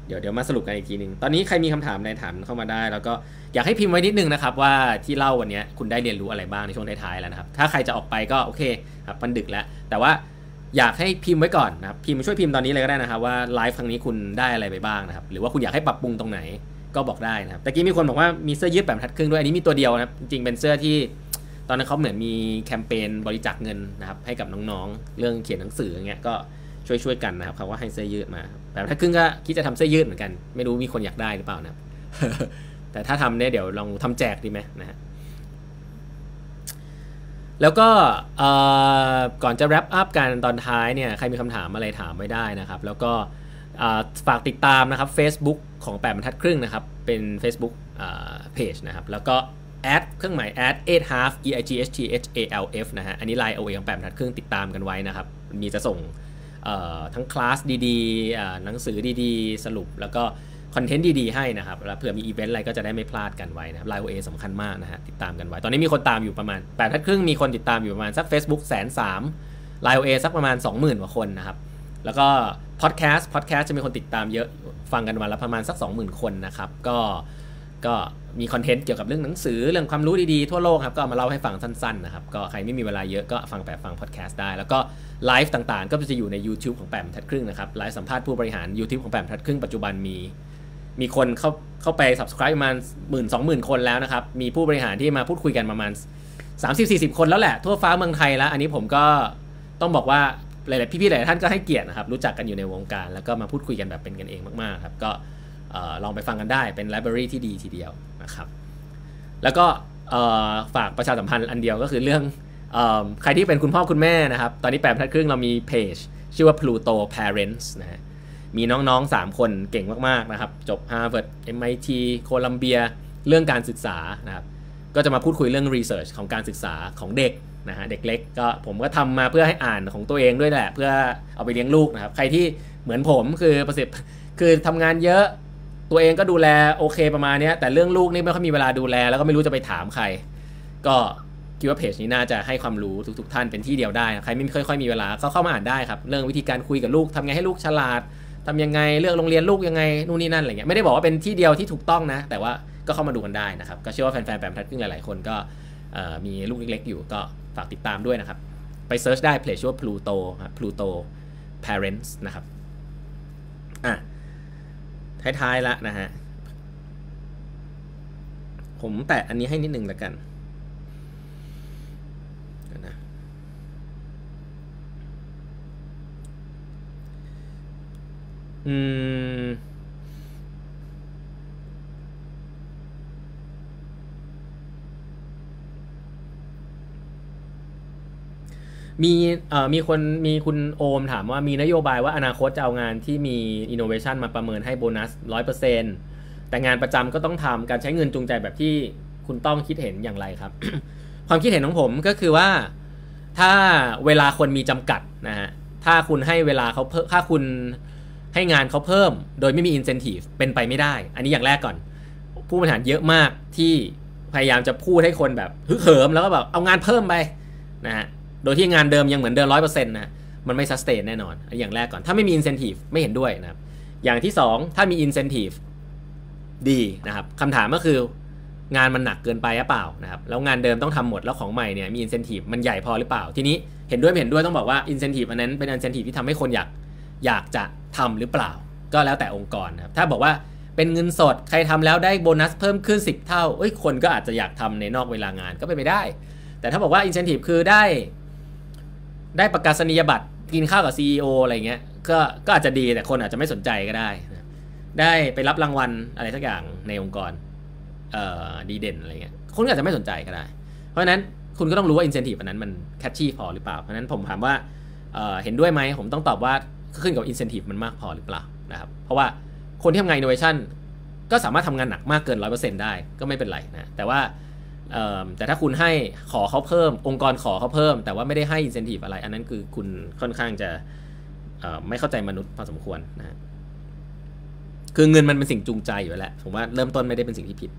เดี๋ยวเดี๋ยวมาสรุปกันอีกทีหนึ่งตอนนี้ใครมีคำถามใดถามเข้ามาได้ แล้วก็อยากให้พิมพ์ไว้นิดนึงนะครับว่าที่เล่าวันนี้คุณได้เรียนรู้อะไรบ้างในช่วงท้ายๆแล้วนะครับ ถ้าใครจะออกไปก็โอเคครับมันดึกแล้ว แต่ว่าอยากให้พิมพ์ไว้ก่อนนะครับพิมพ์ช่วยพิมพ์ตอนนี้เลยก็ได้นะครับว่าไลฟ์ครั้งนี้คุณได้อะไรไปบ้างนะครับหรือว่าคุณอยากให้ปรับปรุงตรงไหน ก็บอกได้นะครับแต่กี้มีคนบอกว่ามีเสื้อยืดแบบทัดครึ่งด้วยอันนี้มีตัวเดียวนะครับ จริงเป็นเสื้อที่ตอนนั้นเขาเหมือนมีแคมเปญบริจาคเงินนะครับ ให้กับน้องๆ เรื่องเขียนหนังสืออย่างเงี้ยก็ช่วยช่วยกันนะครับเขาว่าให้เสื้อยืดมาแบบทัดครึ่งก็คิดจะทำเสื้อยืดเหมือนกัน ไม่รู้มีคนอยากได้หรือเปล่านะแต่ถ้าทำเนี่ยเดี๋ยวลองทำแจกดีไหมนะฮะแล้วก็ก่อนจะ wrap up กันตอนท้ายเนี่ยใครมีคำถามอะไรถามไว้ได้นะครับ แล้วก็ ฝากติดตามนะครับ Facebook ของ8บรรทัดครึ่งนะครับ เป็น Facebook Page นะครับ แล้วก็แอดเครื่องหมายแอด8 half e i g h t h a l f นะฮะ อันนี้ LINE OA ของ8บรรทัดครึ่งติดตามกันไว้นะครับ มีจะส่งทั้งคลาสดีๆ หนังสือดีๆ สรุปแล้วก็คอนเทนต์ดีๆ ให้นะครับ แล้วเผื่อมีอีเวนต์อะไรก็จะได้ไม่พลาดกันไว้นะครับ LINE OA สำคัญมากนะฮะ ติดตามกันไว้ ตอนนี้มีคนตามอยู่ประมาณ8บรรทัดครึ่งมีคนติดตามอยู่ประมาณสัก Facebook แสนสาม LINE OA สักประมาณ 20,000กว่าคนนะครับ แล้วก็ พอดแคสต์พอดแคสต์จะมีคนติดตามเยอะฟังกันวันละประมาณสัก 20,000 คนนะครับ ก็ก็มีคอนเทนต์เกี่ยวกับเรื่องหนังสือเรื่องความรู้ดีๆ ทั่วโลกครับ ก็มาเล่าให้ฟังสั้นๆนะครับ ก็ใครไม่มีเวลาเยอะก็ฟังแบบฟังพอดแคสต์ได้ แล้วก็ไลฟ์ต่างๆ ก็จะอยู่ใน YouTube ของแปมทัดครึ่งนะครับไลฟ์สัมภาษณ์ผู้บริหาร YouTube ของแปมทัดครึ่งปัจจุบันมี มีคนเข้าเข้าไป subscribe ประมาณหมื่นสองหมื่นคนแล้วนะครับมีผู้บริหารที่มาพูดคุยกันประมาณ 30-40 คนแล้วแหละทั่วฟ้าเมืองไทยแล้ว อันนี้ผมก็ต้องบอกว่า หลายๆพี่ๆหลายท่านก็ให้เกียรตินะครับรู้จักกันอยู่ในวงการ แล้วก็มาพูดคุยกันแบบเป็นกันเองมากๆครับก็ลองไปฟังกันได้เป็นไลบรารีที่ดีทีเดียวนะครับแล้วก็ฝากประชาสัมพันธ์อันเดียวก็คือเรื่องใครที่เป็นคุณพ่อคุณแม่นะครับ ตอนนี้แปดพันครึ่งเรามีเพจ ชื่อว่า Pluto Parents นะฮะมีน้องๆ 3 คนเก่งมาก ๆ นะครับ จบ Harvard MIT โคลัมเบีย เรื่องการศึกษานะครับ ก็จะมาพูดคุยเรื่อง research ของการศึกษาของเด็ก นะฮะเด็กเล็กก็ผมก็ทำมาเพื่อให้อ่านของตัวเองด้วยแหละเพื่อเอาไปเลี้ยงลูกนะครับ ใครที่เหมือนผมคือประสิทธิ์คือทำงานเยอะตัวเองก็ดูแลโอเคประมาณนี้แต่เรื่องลูกนี่ไม่ค่อยมีเวลาดูแล แล้วก็ไม่รู้จะไปถามใคร ก็คิดว่าเพจนี้น่าจะให้ความรู้ทุกๆท่านเป็นที่เดียวได้ใครไม่ค่อยมีเวลาก็เข้ามาอ่านได้ครับ เรื่องวิธีการคุยกับลูกทำไงให้ลูกฉลาดทำยังไงเลือกโรงเรียนลูกยังไงนู่นนี่นั่นอะไรเงี้ยไม่ได้บอกว่าเป็นที่เดียวที่ถูกต้องนะ แต่ว่าก็เข้ามาดูกันได้นะครับก็เชื่อว่าแฟนๆแปมทัดครึ่งหลายๆคนก็มีลูกเล็กๆอยู่ก็ ฝากติดตามด้วยนะครับ ไปเซิร์ชได้เพจชื่อว่า Pluto ครับ Pluto Parents นะครับ อะ ท้ายๆละนะฮะ ผมแตะอันนี้ให้นิดนึงแล้วกันนะอืม มีเอ่อมีคนมีคุณโอมถามว่ามีนโยบายว่าอนาคตจะเอางานที่มีอินโนเวชันมาประเมินให้โบนัส 100%แต่งานประจำก็ต้องทำการใช้เงินจูงใจแบบที่คุณต้องคิดเห็นอย่างไรครับ ความคิดเห็นของผมก็คือว่าถ้าเวลาคนมีจำกัดนะฮะถ้าคุณให้เวลาเขาเพิ่มถ้าคุณให้งานเขาเพิ่ม โดยไม่มีอินเซนティブเป็นไปไม่ได้ อันนี้อย่างแรกก่อน ผู้บริหารเยอะมากที่พยายามจะพูดให้คนแบบฮึกเหิมแล้วก็แบบเอางานเพิ่มไปนะฮะ โดยที่งานเดิมยังเหมือนเดิมร้อยเปอร์เซ็นต์นะมันไม่ซัสเตนแน่นอนอย่างแรกก่อนถ้าไม่มีอินเซนティブไม่เห็นด้วยนะครับอย่างที่ 2 ถ้ามีอินเซนティブดีนะครับคำถามก็คืองานมันหนักเกินไปหรือเปล่านะครับแล้วงานเดิมต้องทำหมดแล้วของใหม่เนี่ยมีอินเซนティブมันใหญ่พอหรือเปล่า ทีนี้เห็นด้วยไม่เห็นด้วยต้องบอกว่าอินเซนティブอันนั้นเป็นอินเซนティブที่ทำให้คนอยากอยากจะทำหรือเปล่า ก็แล้วแต่องค์กรนะครับถ้าบอกว่าเป็นเงินสดใครทำแล้วได้โบนัสเพิ่มขึ้น 10 เท่าเอ้ยคนก็อาจจะอยากทำในนอกเวลางานก็เป็นไปได้ แต่ถ้าบอกว่าอินเซนティブคือได้ ได้ประกาศนียบัตรกินข้าวกับ CEO อะไรเงี้ยก็ก็อาจจะดีแต่คนอาจจะไม่สนใจก็ได้ ได้ไปรับรางวัลอะไรสักอย่างในองค์กรเอ่อดีเด่นอะไรเงี้ยคนก็อาจจะไม่สนใจก็ได้ เพราะฉะนั้นคุณก็ต้องรู้ว่าอินเซนティブอันนั้นมันแคชชี่พอหรือเปล่า เพราะฉะนั้นผมถามว่าเเห็นด้วยไหมผมต้องตอบว่าขึ้นกับอินเซนティブมันมากพอหรือเปล่านะครับเพราะว่าคนที่ทำงานอินโนเวชันก็สามารถทำงานหนักมากเกิน 100%ได้ก็ไม่เป็นไรนะแต่ว่า แต่ถ้าคุณให้ขอเขาเพิ่ม องค์กรขอเขาเพิ่ม แต่ว่าไม่ได้ให้อินเซนティブอะไร อันนั้นคือคุณค่อนข้างจะไม่เข้าใจมนุษย์พอสมควรนะคือเงินมันเป็นสิ่งจูงใจอยู่แล้วผมว่าเริ่มต้นไม่ได้เป็นสิ่งที่ผิด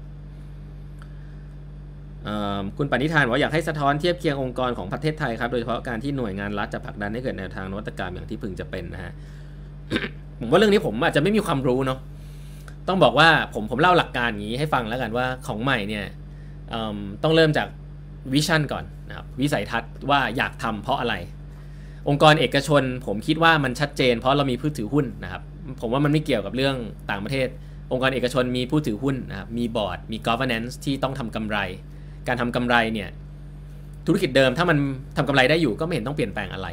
คุณปณิธานว่าอยากให้สะท้อนเทียบเคียงองค์กรของประเทศไทยครับ โดยเฉพาะการที่หน่วยงานรัฐจะผลักดันให้เกิดแนวทางนวัตกรรมอย่างที่พึงจะเป็นนะฮะผมว่าเรื่องนี้ผมอาจจะไม่มีความรู้เนาะต้องบอกว่าผมผมเล่าหลักการอย่างนี้ให้ฟังแล้วกันว่าของใหม่เนี่ย ต้องเริ่มจากวิชั่นก่อนนะครับวิสัยทัศน์ว่าอยากทำเพราะอะไร องค์กรเอกชนผมคิดว่ามันชัดเจน เพราะเรามีผู้ถือหุ้นนะครับผมว่ามันไม่เกี่ยวกับเรื่องต่างประเทศ องค์กรเอกชนมีผู้ถือหุ้นนะครับมีบอร์ดมี governance ที่ต้องทำกำไร การทำกำไรเนี่ยธุรกิจเดิมถ้ามันทำกำไรได้อยู่ก็ไม่เห็นต้องเปลี่ยนแปลงอะไร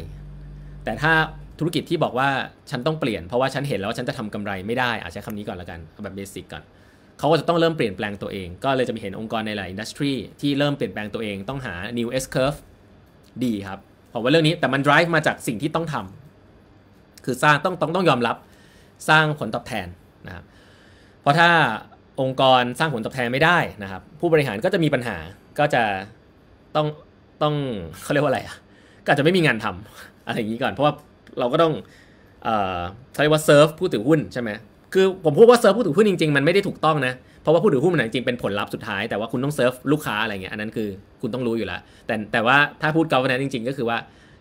แต่ถ้าธุรกิจที่บอกว่าฉันต้องเปลี่ยนเพราะว่าฉันเห็นแล้วว่าฉันจะทำกำไรไม่ได้อาจใช้คำนี้ก่อนละกันแบบเบสิกก่อน เขาก็จะต้องเริ่มเปลี่ยนแปลงตัวเอง ก็เลยจะมีเห็นองค์กรในหลายอินดัสทรีที่เริ่มเปลี่ยนแปลงตัวเองต้องหา new S curve ดีครับผมว่าเรื่องนี้แต่มัน drive มาจากสิ่งที่ต้องทคือสร้างต้องต้องต้องยอมรับสร้างผลตอบแทนนะครับเพราะถ้าองค์กรสร้างผลตอบแทนไม่ได้นะครับ ผู้บริหารก็จะมีปัญหาก็จะต้องต้องเขาเรียกว่าอะไรอะก็อาจจะไม่มีงานทำอะไรอย่างนี้ก่อน เพราะว่าเราก็ต้องเอ่อเขาเรียกว่าเซิร์ฟผู้ถือหุ้นใช่ไหม คือผมพูดว่าเซิร์ฟผู้ถือหุ้นจริงๆ มันไม่ได้ถูกต้องนะ เพราะว่าผู้ถือหุ้นมันจริงเป็นผลลัพธ์สุดท้าย แต่ว่าคุณต้องเซิร์ฟลูกค้าอะไรเงี้ย อันนั้นคือคุณต้องรู้อยู่แล้ว แต่แต่ว่าถ้าพูด governance จริง ๆ ก็คือว่า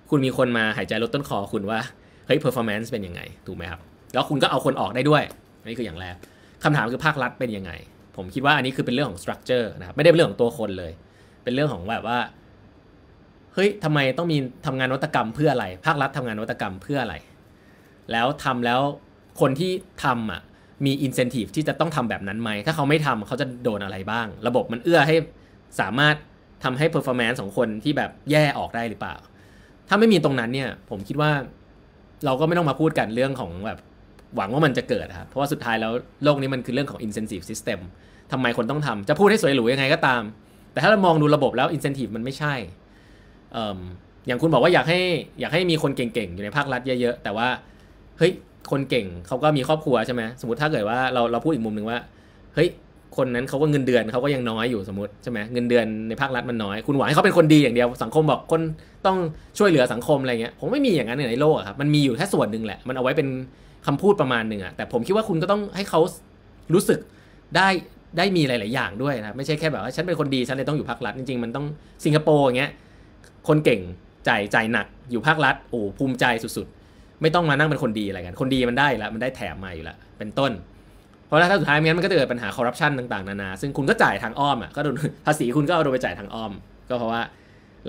คุณมีคนมาหายใจลดต้นคอคุณว่า เฮ้ย performance เป็นยังไง ถูกไหมครับ แล้วคุณก็เอาคนออกได้ด้วย นี่คืออย่างแรกคำถามคือภาครัฐเป็นยังไง ผมคิดว่าอันนี้คือเป็นเรื่องของ structure นะครับ ไม่ได้เป็นเรื่องของตัวคนเลย เป็นเรื่องของแบบว่า เฮ้ยทำไมต้องมีทำงานนวัตกรรมเพื่ออะไร ภาครัฐทำงานนวัตกรรมเพื่ออะไร แล้วทำแล้ว คนที่ทำอ่ะมีอินเซนティブที่จะต้องทำแบบนั้นไหม ถ้าเขาไม่ทำเขาจะโดนอะไรบ้าง ระบบมันเอื้อให้สามารถทำให้เพอร์ฟอร์แมนซ์ของคนที่แบบแย่ออกได้หรือเปล่า ถ้าไม่มีตรงนั้นเนี่ย ผมคิดว่าเราก็ไม่ต้องมาพูดกันเรื่องของแบบหวังว่ามันจะเกิดครับ เพราะว่าสุดท้ายแล้วโลกนี้มันคือเรื่องของ incentive system ทำไมคนต้องทำ จะพูดให้สวยหรูยังไงก็ตาม แต่ถ้าเรามองดูระบบแล้ว incentive มันไม่ใช่ อย่างคุณบอกว่าอยากให้อยากให้มีคนเก่งๆอยู่ในภาครัฐเยอะๆ แต่ว่าเฮ้ย คนเก่งเขาก็มีครอบครัวใช่ไหมสมมติถ้าเกิดว่าเราเราพูดอีกมุมหนึ่งว่าเฮ้ยคนนั้นเขาก็เงินเดือนเขาก็ยังน้อยอยู่สมมติใช่ไหมเงินเดือนในภาครัฐมันน้อย คุณหวังให้เขาเป็นคนดีอย่างเดียวสังคมบอกคนต้องช่วยเหลือสังคมอะไรเงี้ยผมไม่มีอย่างนั้นในโลกครับมันมีอยู่แค่ส่วนหนึ่งแหละมันเอาไว้เป็นคำพูดประมาณหนึ่งอะแต่ผมคิดว่าคุณก็ต้องให้เขารู้สึกได้ได้มีหลาย ๆ อย่างด้วยนะไม่ใช่แค่แบบว่าฉันเป็นคนดีฉันเลยต้องอยู่ภาครัฐจริง ๆ มันต้องสิงคโปร์อย่างเงี้ยคนเก่งจ่ายจ่ายหนักอยู่ภาครัฐโอ้ภูมิใจสุด ๆ ไม่ต้องมานั่งเป็นคนดีอะไรกัน คนดีมันได้แล้วมันได้แถมมาอยู่แล้วเป็นต้น เพราะถ้าสุดท้ายงั้นมันก็จะเกิดปัญหาคอร์รัปชันต่างๆนานา ซึ่งคุณก็จ่ายทางอ้อมอะก็โดนภาษีคุณก็เอาโดนไปจ่ายทางอ้อม ก็เพราะว่า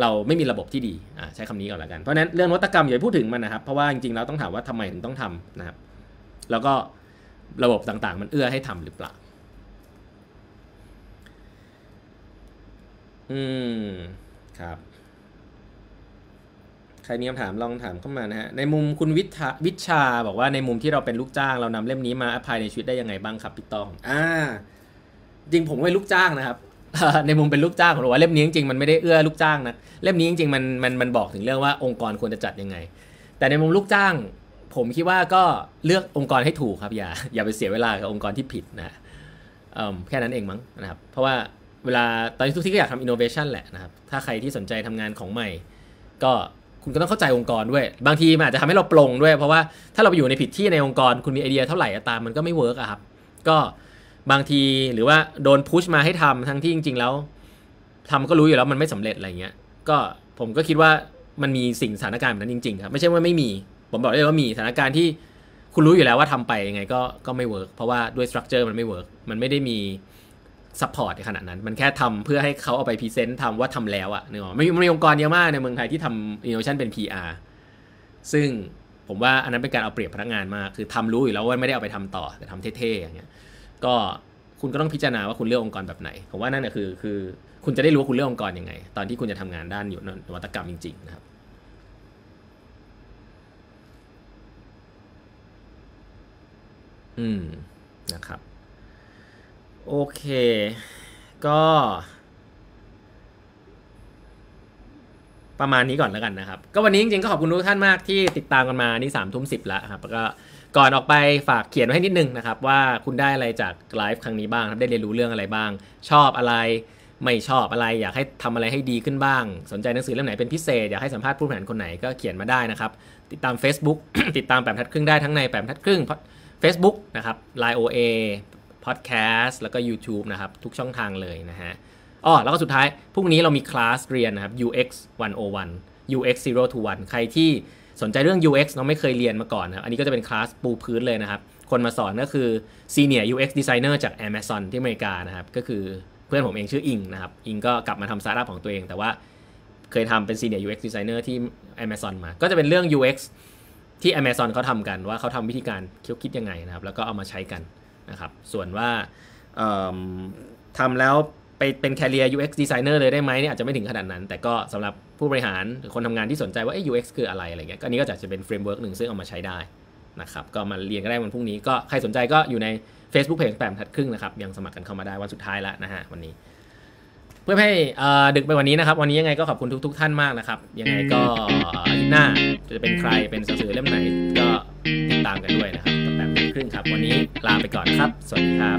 เราไม่มีระบบที่ดีอ่าใช้คำนี้ก่อนแล้วกัน เพราะนั้นเรื่องวัตกรรมอย่าพูดถึงมันนะครับ เพราะว่าจริงๆเราต้องถามว่าทำไมถึงต้องทำนะครับ แล้วก็ระบบต่างๆ มันเอื้อให้ทำหรือเปล่า อืม ครับ ใครมีคำถามลองถามเข้ามานะฮะ ในมุมคุณวิทาวิชาบอกว่าในมุมที่เราเป็นลูกจ้าง เรานำเล่มนี้มาอภัยในชีวิตได้ยังไงบ้างครับพี่ต้อง อ่า จริงผมเป็นลูกจ้างนะครับ ในมุมเป็นลูกจ้างผมว่าเล่มนี้จริงๆมันไม่ได้เอื้อลูกจ้างนะเล่มนี้จริงๆมันมันมันบอกถึงเรื่องว่าองค์กรควรจะจัดยังไง แต่ในมุมลูกจ้าง ผมคิดว่าก็เลือกองค์กรให้ถูกครับ อย่า อย่าไปเสียเวลากับองค์กรที่ผิดนะแค่นั้นเองมั้งนะครับ เพราะว่าเวลาตอนนี้ทุกที่ก็อยากทำอินโนเวชันแหละนะครับ ถ้าใครที่สนใจทำงานของใหม่ ก็ คุณก็ต้องเข้าใจองค์กรด้วย บางทีมันอาจจะทำให้เราปลงด้วย เพราะว่าถ้าเราไปอยู่ในผิดที่ในองค์กร คุณมีไอเดียเท่าไหร่ตามมันก็ไม่ work อะครับ ก็บางทีหรือว่าโดน push มาให้ทำทั้งที่จริง ๆ แล้วทำก็รู้อยู่แล้วมันไม่สำเร็จอะไรเงี้ย ก็ผมก็คิดว่ามันมีสิ่งสถานการณ์แบบนั้นจริงๆครับไม่ใช่ว่าไม่มี ผมบอกได้ว่ามีสถานการณ์ที่คุณรู้อยู่แล้วว่าทำไปยังไงก็ก็ไม่ work เพราะว่าด้วย structure มันไม่ work มันไม่ได้มี support ในขนาดนั้น มันแค่ทำเพื่อให้เขาเอาไป present ทำว่าทำแล้วอะนึกออกไม่มีองค์กรเยอะมากในเมืองไทยที่ทำอินโนเวชันเป็น PR ซึ่งผมว่าอันนั้นเป็นการเอาเปรียบพนักงานมาก คือทำรู้อยู่แล้วว่าไม่ได้เอาไปทำต่อ แต่ทำเท่ๆอย่างเงี้ย ก็คุณก็ต้องพิจารณาว่าคุณเลือกองค์กรแบบไหน ผมว่านั่นแหะคือคือ คุณจะได้รู้ว่าคุณเลือกองค์กรยังไง ตอนที่คุณจะทำงานด้านอยู่นวัตกรรมจริงๆนะครับอืมนะครับ โอเค ก็ ประมาณนี้ก่อนแล้วกันนะครับ ก็วันนี้จริงๆก็ขอบคุณทุกท่านมากที่ติดตามกันมานี่สามทุ่มสิบแล้วครับ แล้วก็ก่อนออกไปฝากเขียนไว้ให้นิดนึงนะครับ ว่าคุณได้อะไรจากไลฟ์ครั้งนี้บ้างครับได้เรียนรู้เรื่องอะไรบ้าง ชอบอะไรไม่ชอบอะไร อยากให้ทำอะไรให้ดีขึ้นบ้าง สนใจหนังสือเล่มไหนเป็นพิเศษ อยากให้สัมภาษณ์ผู้บริหารคนไหนก็เขียนมาได้นะครับ ติดตาม Facebook ติดตามแปมทัดครึ่งได้ทั้งในแปมทัดครึ่ง Facebook นะครับ Line OA Podcast แล้วก็ YouTube นะครับ ทุกช่องทางเลยนะฮะอ๋อแล้วก็สุดท้าย พรุ่งนี้เรามีคลาสเรียนนะครับ UX 101 UX 0 to 1 ใครที่สนใจเรื่อง UX เราไม่เคยเรียนมาก่อนนะครับ อันนี้ก็จะเป็นคลาสปูพื้นเลยนะครับ คนมาสอนก็คือ Senior UX Designer จาก Amazon ที่อเมริกานะครับ ก็คือเพื่อนผมเองชื่ออิงนะครับ อิงก็กลับมาทำสตาร์ทอัพของตัวเอง แต่ว่าเคยทำเป็น Senior UX Designer ที่ Amazon มา ก็จะเป็นเรื่อง UX ที่ Amazon เขาทำกันว่าเขาทำวิธีการคิดยังไงนะครับ แล้วก็เอามาใช้กัน นะครับ ส่วนว่าทำแล้วไปเป็นแคเรีย UX designer เลยได้ไหมเนี่ยอาจจะไม่ถึงขนาดนั้น แต่ก็สำหรับผู้บริหารหรือคนทำงานที่สนใจว่า UX คืออะไรอะไรเงี้ยก็นี้ก็จะเป็น framework หนึ่งซึ่งเอามาใช้ได้นะครับก็มาเรียนกันได้วันพรุ่งนี้ก็ใครสนใจก็อยู่ใน Facebook Page แปดบรรทัดครึ่งนะครับยังสมัครกันเข้ามาได้วันสุดท้ายแล้วนะฮะวันนี้ เพื่อให้ดึกไปวันนี้นะครับ วันนี้ยังไงก็ขอบคุณทุก ๆ ท่านมากนะครับ ยังไงก็อาทิตย์หน้าจะเป็นใครเป็นสื่อเล่มไหนก็ติดตามกันด้วยนะครับตั้งแต่ครึ่งครับ วันนี้ลาไปก่อนครับ สวัสดีครับ